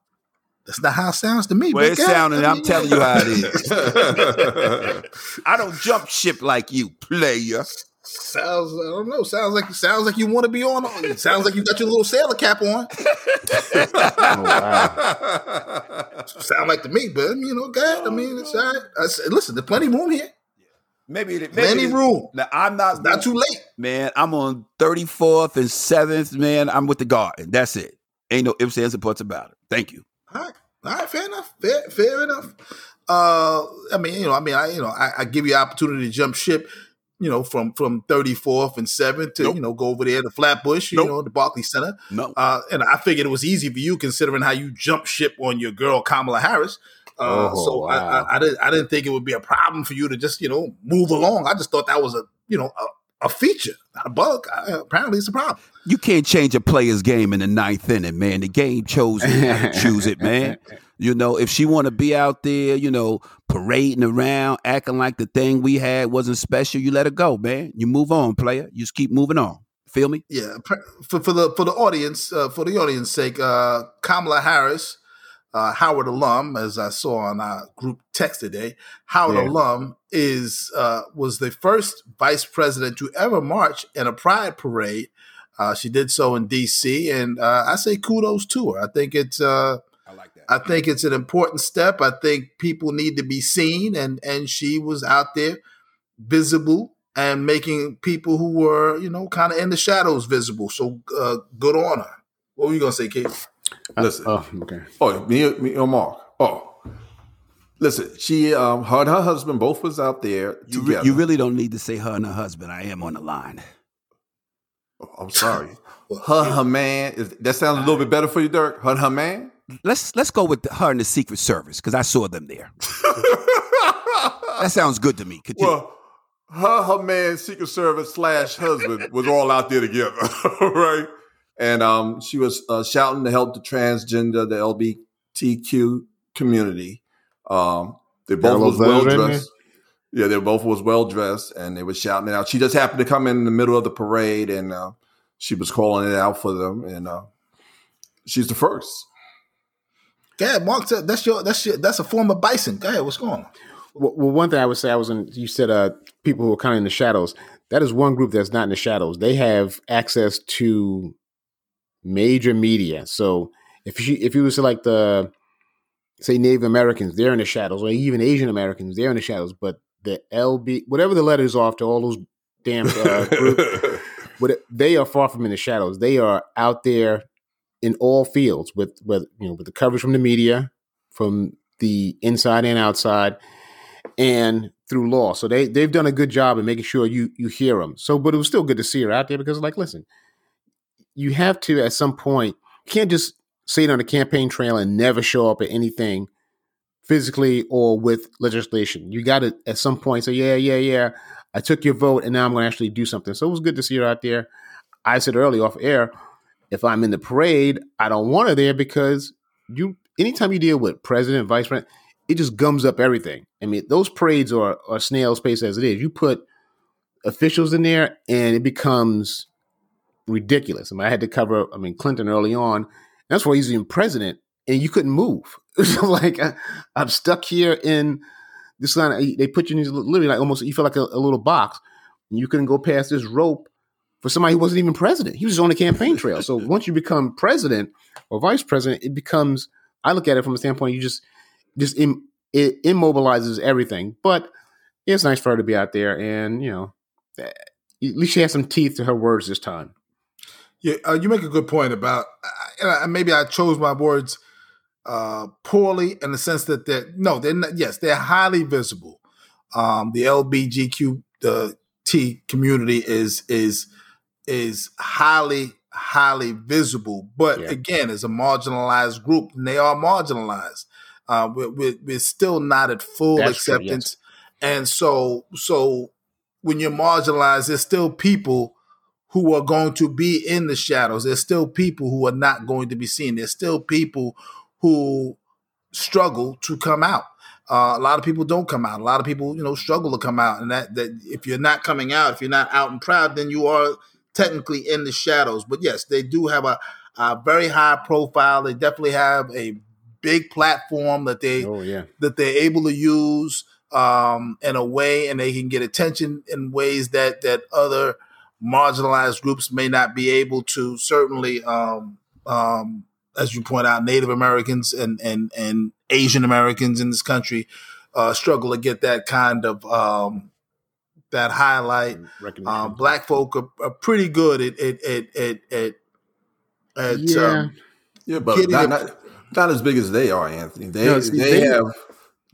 That's not how it sounds to me. Well, it's sounding. I'm mean, telling you how it is. [laughs] I don't jump ship like you, player. Sounds. I don't know. Sounds like sounds like you want to be on. It sounds like you got your little sailor cap on. oh, [laughs] wow. [laughs] Sound like to me, but I mean, you know, God, I mean, it's all right. I said, listen, there's plenty of room here. Maybe, it, maybe Plenty room. Now I'm not It's not too late. man. I'm on 34th and 7th, man. I'm with the garden. That's it. Ain't no ifs, ands, and buts about it. Thank you. All right, all right, fair enough, fair, fair enough. Uh, I mean, you know, I mean, I, you know, I, I give you opportunity to jump ship, you know, from from 34th and 7th to Nope. you know go over there to Flatbush, you Nope. know, the Barclays Center. No. Uh, and I figured it was easy for you considering how you jump ship on your girl Kamala Harris. Uh, Oh, so I, wow. I, I didn't I didn't think it would be a problem for you to just you know move along. I just thought that was a you know a, a feature, not a bug. Uh, apparently, it's a problem. You can't change a player's game in the ninth inning, man. The game chose it. To choose it, man. [laughs] You know, if she want to be out there, you know, parading around, acting like the thing we had wasn't special, you let her go, man. You move on, player. You just keep moving on. Feel me? Yeah, for for the for the audience, uh, for the audience sake, uh, Kamala Harris, uh, Howard alum, as I saw on our group text today, Howard Yeah. alum is uh, was the first vice president to ever march in a pride parade. Uh, she did so in D.C., and uh, I say kudos to her. I think it's uh, I like that. I think it's an important step. I think people need to be seen, and and she was out there, visible, and making people who were you know kind of in the shadows visible. So uh, good on her. What were you gonna say, Kate? Listen. Oh, okay. Oh, me, me or Mark. Oh, listen. She, um, her and her husband both was out there You, re- together. you really don't need to say her and her husband. I am on the line. Oh, I'm sorry. [laughs] her, her man. Is, that sounds a little bit better for you, Dirk. Her, and her man. Let's let's go with her and the Secret Service because I saw them there. That sounds good to me. Continue. well, her, her man, Secret Service slash husband was all out there together, [laughs] right? And um, she was uh, shouting to help the transgender, the LGBTQ community. Um, they both Hello, was well dressed. Yeah, they both was well dressed, and they were shouting it out. She just happened to come in the middle of the parade, and uh, she was calling it out for them. And uh, she's the first. Go ahead, Mark. said That's your that's your that's a form of bison. Go ahead. What's going on? Well, well, one thing I would say, I was in. You said uh, people who are kind of in the shadows. That is one group that's not in the shadows. They have access to major media. So if you if you was to like the say Native Americans, they're in the shadows, or even Asian Americans, they're in the shadows. But the LB, whatever the letters are to all those damn uh, group, [laughs] but they are far from in the shadows. They are out there in all fields with with you know with the coverage from the media, from the inside and outside, and through law. So they they've done a good job in making sure you you hear them. So, but it was still good to see her out there because, like, listen, you have to at some point you can't just sit on the campaign trail and never show up at anything physically or with legislation. You got to at some point say, yeah, yeah, yeah. I took your vote, and now I'm going to actually do something. So it was good to see her out there. I said early off air, if I'm in the parade, I don't want her there because you. Anytime you deal with president, vice president, it just gums up everything. I mean, those parades are are snail's pace as it is. You put officials in there, and it becomes ridiculous. I mean, I had to cover. I mean, Clinton early on. That's why he's even president, and you couldn't move. [laughs] so like, I, I'm stuck here in this of. They put you in these literally like almost. You feel like a, a little box, you couldn't go past this rope for somebody who wasn't even president. He was on the campaign trail. So [laughs] once you become president or vice president, it becomes. I look at it from a standpoint you just just Im, it immobilizes everything. But it's nice for her to be out there, and you know, eh, at least she has some teeth to her words this time. Yeah, uh, you make a good point about, uh, maybe I chose my words uh, poorly in the sense that they're no, they're not, yes, they're highly visible. Um, the T community is is is highly highly visible, but Yeah. again, as a marginalized group, and they are marginalized. Uh, we're, we're, still not at full That's true, yes. acceptance, and so so when you're marginalized, there's still people who are going to be in the shadows. There's still people who are not going to be seen. There's still people who struggle to come out. Uh, a lot of people don't come out. A lot of people, you know, struggle to come out. And that that if you're not coming out, if you're not out and proud, then you are technically in the shadows. But yes, they do have a, a very high profile. They definitely have a big platform that they Oh yeah, that they're able to use um, in a way, and they can get attention in ways that that other marginalized groups may not be able to. Certainly, um, um, as you point out, Native Americans and and and Asian Americans in this country uh, struggle to get that kind of um, that highlight. Um, black folk are, are pretty good at at at at, at, at Yeah. um, Yeah, but not, not not as big as they are, Anthony. They No, see, they they- have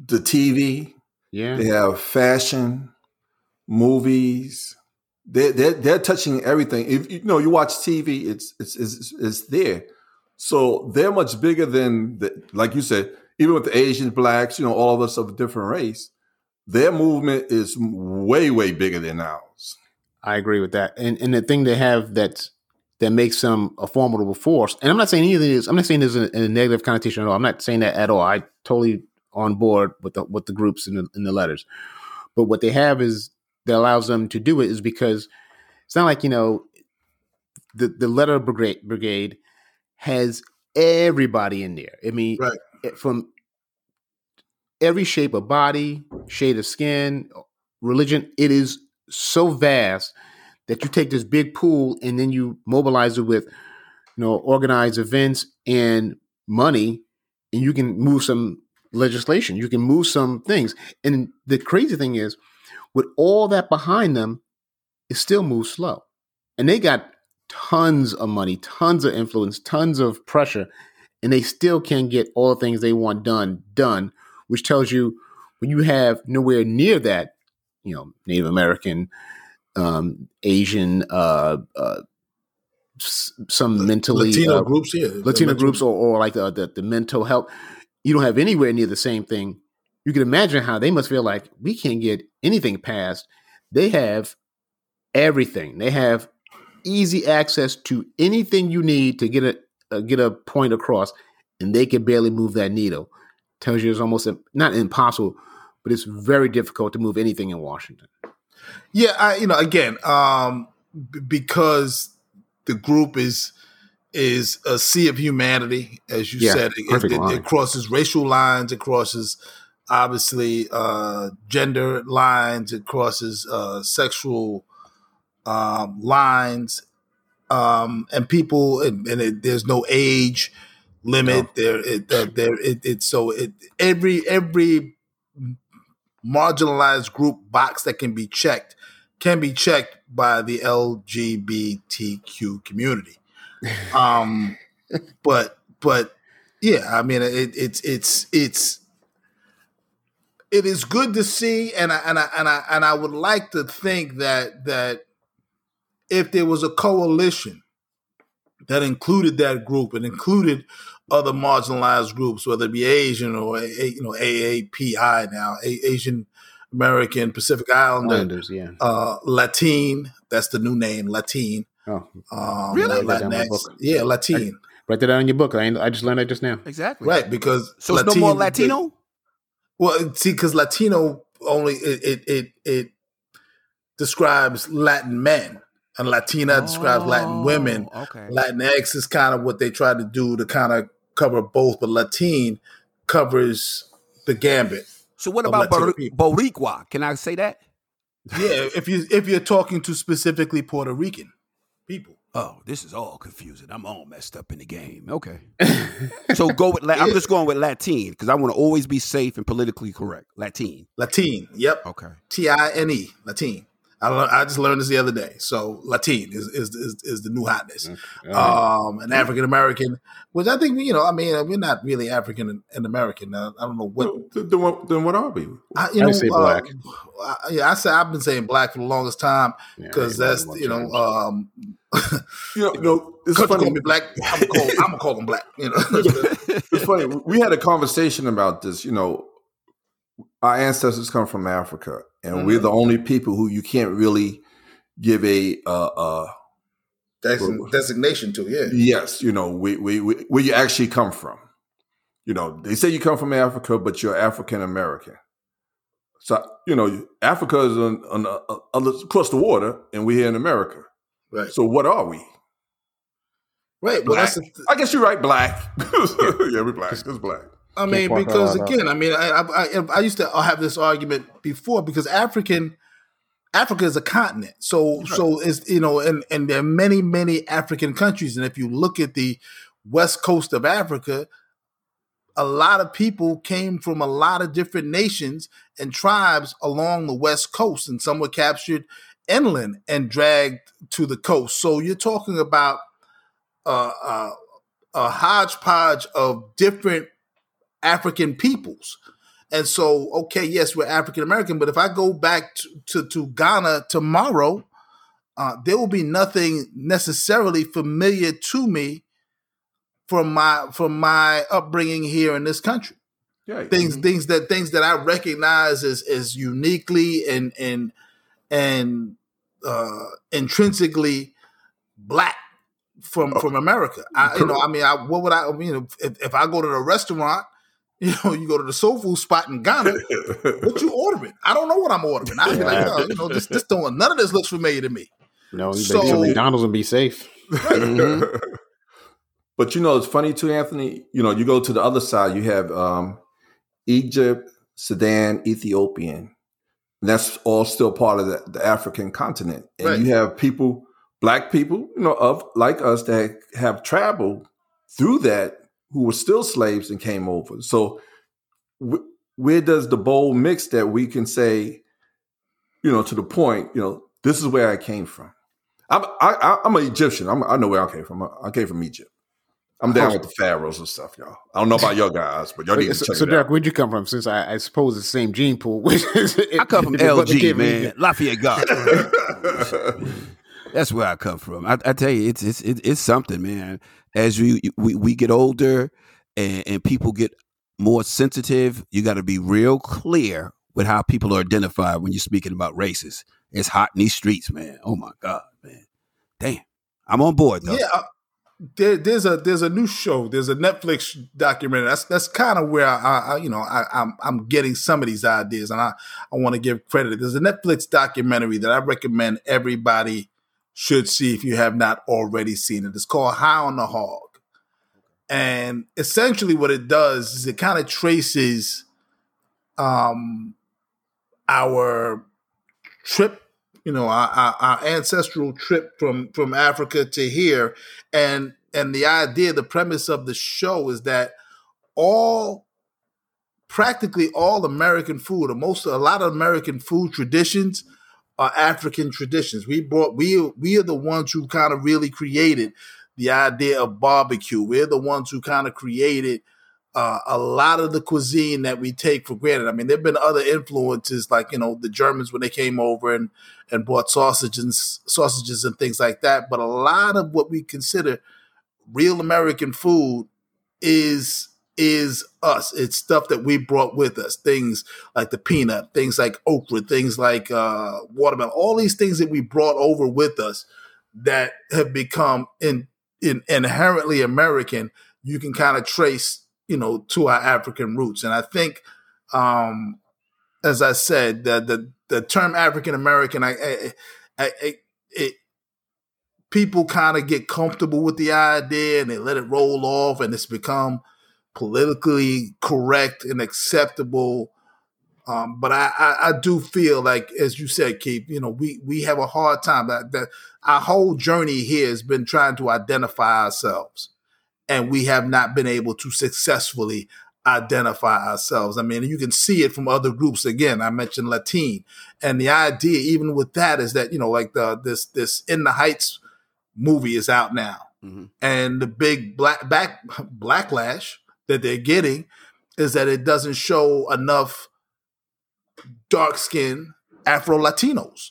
the TV, yeah. they have fashion, movies. They they they're touching everything. If you know you watch TV, it's it's it's, it's there. So they're much bigger than the, like you said. Even with the Asians, blacks, you know, all of us of a different race, their movement is way way bigger than ours. I agree with that. And and the thing they have that that makes them a formidable force. And I'm not saying anything is I'm not saying there's a, a negative connotation at all. I'm not saying that at all. I totally on board with the with the groups in the in the letters. But what they have is that allows them to do it is because it's not like, you know, the the letter brigade brigade has everybody in there. I mean, Right. from every shape of body, shade of skin, religion, it is so vast that you take this big pool and then you mobilize it with you know organized events and money and you can move some legislation you can move some things. And the crazy thing is with all that behind them it still moves slow. And they got tons of money tons of influence tons of pressure and they still can't get all the things they want done done which tells you when you have nowhere near that you know native american um, Asian, uh, uh, some mentally Latino uh, groups, yeah, Latino groups, or, or like the, the the mental health. You don't have anywhere near the same thing. You can imagine how they must feel like we can't get anything passed. They have everything. They have easy access to anything you need to get a uh, get a point across, and they can barely move that needle. Tells you it's almost not impossible, but it's very difficult to move anything in Washington. Yeah, I you know again um, b- because the group is is a sea of humanity, as you Yeah, said. It, it- it crosses racial lines. It crosses obviously uh, gender lines. It crosses uh, sexual um, lines, um, and people and, and it, there's no age limit. There, it, uh, there. It, it's so it every every marginalized group box that can be checked can be checked by the LGBTQ community. [laughs] Um, but but yeah, I mean it, it's it's it's it is good to see, and I and I and I and I would like to think that that if there was a coalition that included that group and included other marginalized groups, whether it be Asian or a, you know AAPI now, a, Asian American Pacific Islander, Islanders, yeah. uh, Latine. That's the new name, Latine. Oh, Um, Really? Latinx. Write down my book. Yeah, Latine. write that down in your book. I, I just learned that just now. Exactly. Right, because So it's no more Latino. Well, see, because Latino only it, it it it describes Latin men, and Latina describes Latin women. Oh, Okay. Latinx is kind of what they try to do to kind of cover both, but Latine covers the gambit. So what about Bor- Boricua? Can I say that? Yeah, if you if you're talking to specifically Puerto Rican people. Oh, this is all confusing. I'm all messed up in the game. Okay. [laughs] so go with. La- I'm just going with Latine because I want to always be safe and politically correct. Latine. Latine, yep. Okay. T I N E, Latine. I learned, I just learned this the other day. So Latine is is is, is the new hotness. Um, an African American, which I think you know. I mean, we're not really African and American. Uh, I don't know what. Then, then what, then what are we? I, you I know, say uh. I, yeah, I say I've been saying black for the longest time because ain't that's you know, um, [laughs] You know, you know it's country funny. call me black. I'm gonna call, I'm gonna call them black. You know, it's funny. We had a conversation about this. You know, our ancestors come from Africa, and we're the only people who you can't really give a uh, uh, designation to yeah. yes. You know, we, we, we, where you actually come from. You know, they say you come from Africa, but you're African American. So you know, Africa is on, on uh, uh, across the water, and we're here in America. Right, So what are we? right. Well, Black. that's the, I guess you're right. Black. [laughs] yeah, we're black. It's black. I mean, because again, I mean, I, I I I used to have this argument before because African Africa is a continent, so so is you know, and and there are many many African countries, and if you look at the west coast of Africa, a lot of people came from a lot of different nations and tribes along the west coast, and some were captured inland and dragged to the coast. So you're talking about uh, uh, a hodgepodge of different African peoples. And so, okay, yes, we're African American, but if I go back to, to, to Ghana tomorrow, uh, there will be nothing necessarily familiar to me from my from my upbringing here in this country. Yeah, Things mhm. things that things that I recognize as as uniquely and and and uh, intrinsically black from from America. I, you know, I mean, I, what would I? I mean, if, if I go to the restaurant, [laughs] you know, you go to the soul food spot in Ghana, what you ordering? I don't know what I'm ordering. I be like, Yeah. oh, you know, this this don't none of this looks familiar to me. No, you So- to McDonald's and be safe. [laughs] but you know, it's funny too, Anthony. You know, you go to the other side, you have um, Egypt, Sudan, Ethiopian. And that's all still part of the, the African continent. And Right. you have people, black people, you know, of like us that have traveled through that who were still slaves and came over. So wh- where does the bold mix that we can say, you know, to the point, you know, this is where I came from. I'm I, I, I'm an Egyptian. I'm, I know where I came from. I, I came from Egypt. I'm down oh, with the pharaohs and stuff, y'all. I don't know about your guys, but y'all need Wait, to so, check so it Derek, out. where'd you come from? Since I, I suppose it's the same gene pool. Which is, I come [laughs] from if your brother LG, man. Lafayette Garden. [laughs] [laughs] That's where I come from. I, I tell you, it's it's it- it's something, man. As we we, we get older and, and people get more sensitive, you got to be real clear with how people are identified when you're speaking about races. It's hot in these streets, man. Oh my god, man. Damn, I'm on board though. Yeah, uh, there, there's a there's a new show. There's a Netflix documentary. That's that's kind of where I, I you know I, I'm I'm getting some of these ideas, and I I want to give credit. There's a Netflix documentary that I recommend everybody should see if you have not already seen it. It's called High on the Hog, and essentially what it does is it kind of traces um our trip you know our, our, our ancestral trip from from africa to here and and the idea the premise of the show is that all practically all american food or most a lot of american food traditions are african traditions we brought we we are the ones who kind of really created the idea of barbecue we're the ones who kind of created uh, a lot of the cuisine that we take for granted. I mean, there've been other influences like you know the Germans when they came over and and brought sausages, sausages and things like that. But a lot of what we consider real American food is is us. It's stuff that we brought with us. Things like the peanut, things like okra, things like uh, watermelon. All these things that we brought over with us that have become in, in inherently American. You can kind of trace, you know, to our African roots. And I think, um, as I said, the the, the term African American, I, I, I, I it people kind of get comfortable with the idea and they let it roll off, and it's become politically correct and acceptable. Um, but I, I, I do feel like, as you said, Keith, you know, we we have a hard time. That, that our whole journey here has been trying to identify ourselves, and we have not been able to successfully identify ourselves. I mean, you can see it from other groups. Again, I mentioned Latine, and the idea, even with that, is that you know, like the this this In the Heights movie is out now, Mhm. and the big black back [laughs] backlash that they're getting is that it doesn't show enough dark skinned Afro Latinos.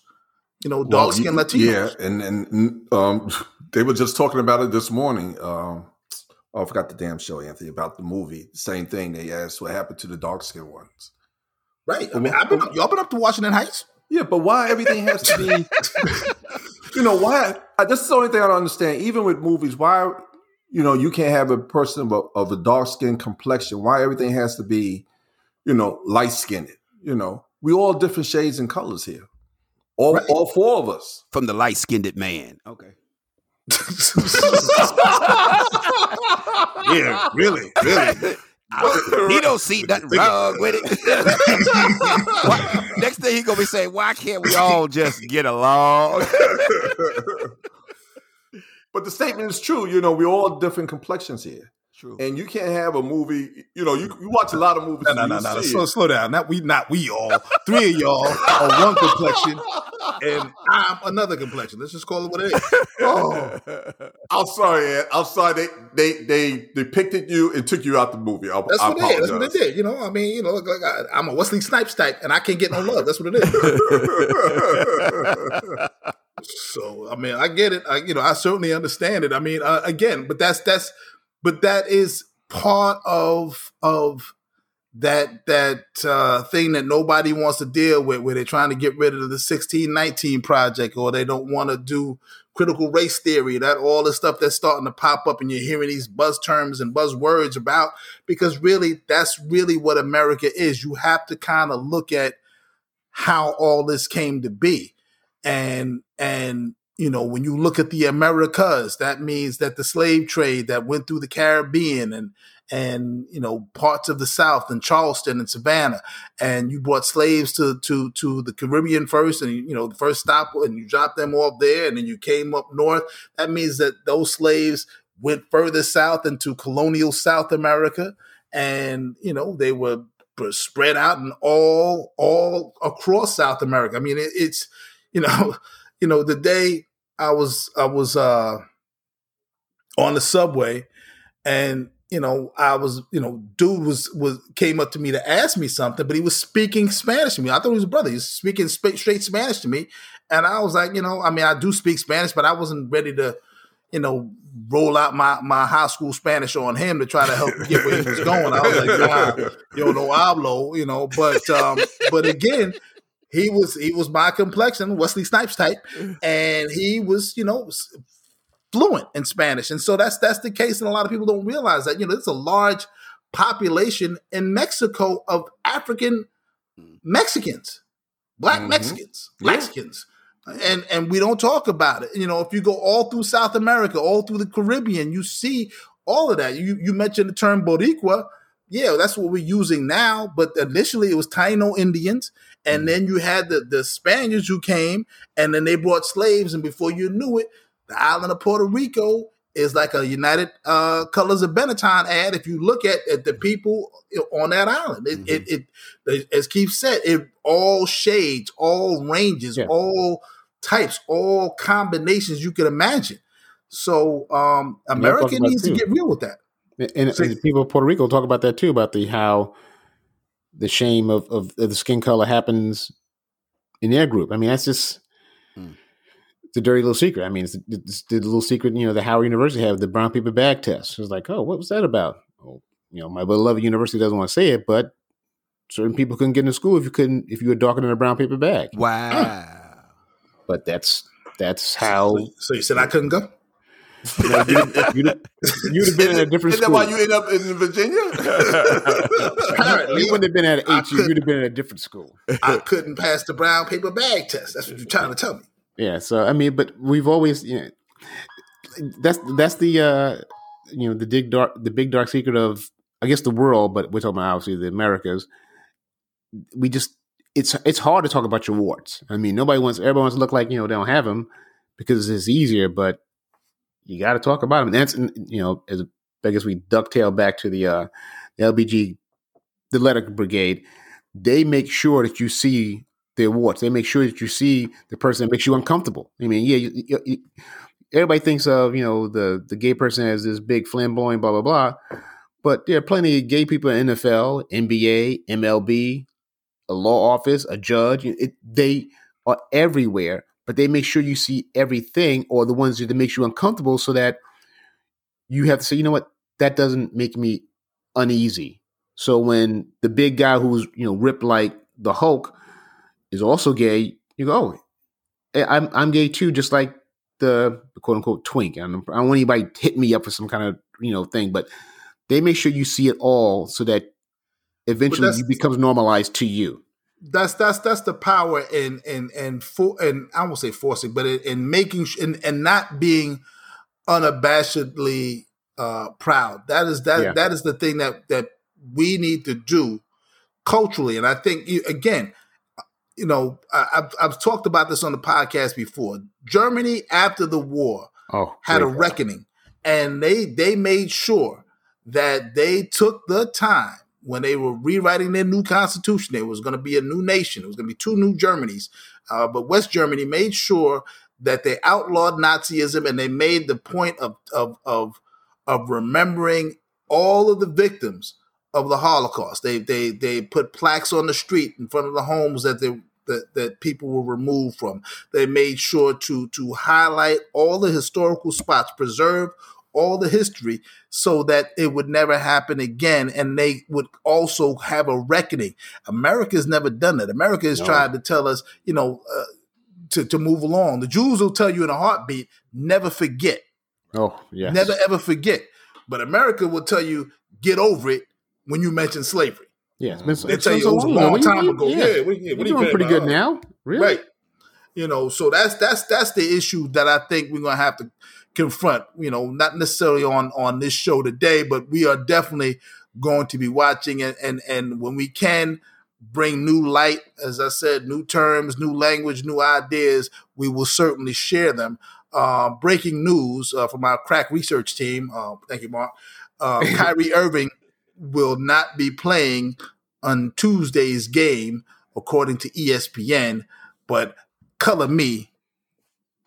You know, dark skinned y- Latinos. Yeah, and and um, [laughs] they were just talking about it this morning. Um, oh, I forgot the damn show, Anthony, about the movie. Same thing. They asked what happened to the dark skinned ones. Right. I mean, I've been, y'all been up to Washington Heights? Yeah, but why everything has to be? [laughs] [laughs] you know why? I, this is the only thing I don't understand. Even with movies, why you know you can't have a person of a, of a dark skin complexion? Why everything has to be, you know, light skinned? You know, we all different shades and colors here. All Right. all four of us. From the light skinned man. Okay. [laughs] yeah, really, really. he don't see nothing wrong with it. [laughs] Why- next thing he gonna be saying, why can't we all just get along? [laughs] but the statement is true. You know, we're all different complexions here. True. And you can't have a movie. You know, you, you watch a lot of movies. No, no, no, no. Slow, slow down. Not we, not we all. Three of y'all are one complexion, and I'm another complexion. Let's just call it what it is. Oh, I'm sorry, Ed. I'm sorry. They they they depicted you and took you out the movie. I, That's I what it is. That's what it did. You know, I mean, you know, like, like I, I'm a Wesley Snipes type, and I can't get no love. That's what it is. [laughs] So I mean, I get it. I, you know, I certainly understand it. I mean, uh, again, but that's that's, but that is part of of that that uh, thing that nobody wants to deal with, where they're trying to get rid of the 1619 project, or they don't want to do critical race theory. That all the stuff that's starting to pop up, and you're hearing these buzz terms and buzzwords about, because really, that's really what America is. You have to kind of look at how all this came to be and and you know when you look at the americas that means that the slave trade that went through the caribbean and and you know parts of the south and charleston and savannah and you brought slaves to to to the caribbean first and you know the first stop and you dropped them off there and then you came up north that means that those slaves went further south into colonial south america and you know they were spread out and all all across south america. I mean it, it's you know, [laughs] you know, the day I was I was uh on the subway and you know, I was, you know, dude was was came up to me to ask me something, but he was speaking Spanish to me. I thought he was a brother. He was speaking sp- straight Spanish to me, and I was like, you know, I mean, I do speak Spanish, but I wasn't ready to, you know, roll out my my high school Spanish on him to try to help get where he was going. I was like, nah, [laughs] yo, no hablo, you know. But um, but again, he was he was my complexion, Wesley Snipes type, [laughs] and he was you know fluent in Spanish, and so that's that's the case, and a lot of people don't realize that you know there's a large population in Mexico of African Mexicans, Black Mhm. Mexicans, Yeah. Mexicans. And and we don't talk about it. You know, if you go all through South America, all through the Caribbean, you see all of that. You you mentioned the term Boricua. Yeah, that's what we're using now. But initially it was Taino Indians. And then you had the, the Spaniards who came and then they brought slaves. And before you knew it, the island of Puerto Rico is like a United uh, Colors of Benetton ad. If you look at, at the people on that island, it, it, it, as Keith said, it all shades, all ranges, Yeah. all types, all combinations you could imagine. So um, America needs to get real with that. And, and people of Puerto Rico talk about that too, about the how the shame of, of, of the skin color happens in their group. I mean, that's just Hmm. a dirty little secret. I mean, it's, it's the little secret. You know, the Howard University have the brown paper bag test. It's like, oh, what was that about? Oh, you know, my beloved university doesn't want to say it, but certain people couldn't get into school if you couldn't if you were darker than a brown paper bag. Wow. But that's that's how So, so you said I couldn't go? You know, you'd, you'd, have- you'd have been in a different Isn't that school. why you end up in Virginia? Apparently, you wouldn't have been at I HU. You'd have been at a different school. I couldn't pass the brown paper bag test. That's what you're trying to tell me. Yeah. So I mean, but we've always, you know, that's that's the uh, you know the big dark the big dark secret of I guess the world, but we're talking about obviously the Americas. We just it's it's hard to talk about your warts. I mean, nobody wants everybody wants to look like you know they don't have them because it's easier, but you got to talk about them. And that's you know as I guess we ducktail back to the uh, the LBG the letter brigade. They make sure that you see their warts. They make sure that you see the person that makes you uncomfortable. I mean, yeah, you, you, you, everybody thinks of you know the the gay person as this big flamboyant blah blah blah, but there are plenty of gay people in NFL, NBA, MLB, a law office, a judge. It, they are everywhere, but they make sure you see everything, or the ones that makes you uncomfortable, so that you have to say, you know what, that doesn't make me uneasy. So when the big guy who's you know ripped like the Hulk is also gay, you go, oh, eh, I'm I'm gay too, just like the, the quote unquote twink. I don't, I don't want anybody to hit me up for some kind of you know thing, but they make sure you see it all so that eventually it becomes normalized to you. That's that's that's the power in in in for and I won't say forcing, but in, in making sh- and and not being unabashedly uh, proud. That is that Yeah. that is the thing that that we need to do culturally. And I think you, again, you know, I, I've I've talked about this on the podcast before. Germany after the war Oh, had a reckoning, and they they made sure that they took the time when they were rewriting their new constitution. There was going to be a new nation. It was going to be two new Germanys. Uh, but West Germany made sure that they outlawed Nazism and they made the point of of of, of remembering all of the victims of the Holocaust. They they they put plaques on the street in front of the homes that they that, that people were removed from. They made sure to to highlight all the historical spots, preserve all the history so that it would never happen again and they would also have a reckoning. America's never done that. America has no. tried to tell us you know uh, to, to move along. The jews will tell you in a heartbeat never forget. Oh yeah never ever forget. But america will tell you get over it when you mention slavery. Yeah it's been, they tell you it was a long time ago. yeah, yeah, what, yeah, what are doing pretty good now really? right. You know so that's that's that's the issue that i think we're gonna have to confront. You know, not necessarily on on this show today, but we are definitely going to be watching and and and when we can bring new light, as I said, new terms, new language, new ideas, we will certainly share them. Uh, breaking news uh, from our crack research team. Uh, thank you, Mark. Uh, [laughs] Kyrie Irving will not be playing on Tuesday's game, according to ESPN. But color me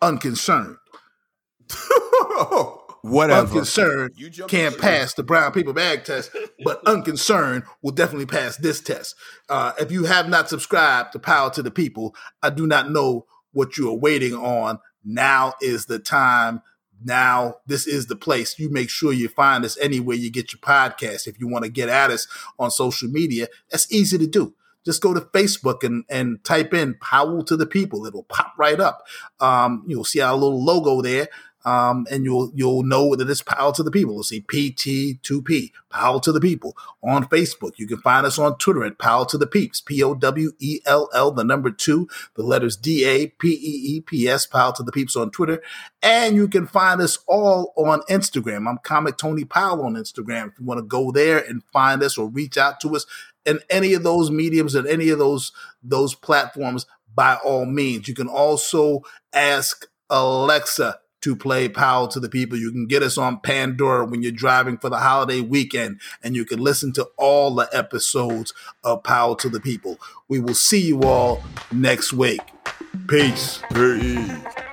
unconcerned. [laughs] Whatever. Unconcerned can't pass the brown paper bag test, but [laughs] unconcerned will definitely pass this test. Uh, if you have not subscribed to Power to the People, I do not know what you are waiting on. Now is the time. Now, this is the place. You make sure you find us anywhere you get your podcast. If you want to get at us on social media, that's easy to do just go to Facebook and, and type in Powell to the People. It'll pop right up. Um, you'll see our little logo there um, and you'll you'll know that it's Power to the People. You'll see PT2P, Power to the People on Facebook. You can find us on Twitter at Powell to the Peeps, P O W E L L, the number two, the letters D A P E E P S, Power to the Peeps on Twitter, and you can find us all on Instagram. I'm Comic Tony Powell on Instagram. If you want to go there and find us or reach out to us in any of those mediums and any of those those platforms, by all means, you can also ask Alexa to play Power to the People. You can get us on Pandora when you're driving for the holiday weekend, and you can listen to all the episodes of Power to the People. We will see you all next week. Peace. Peace.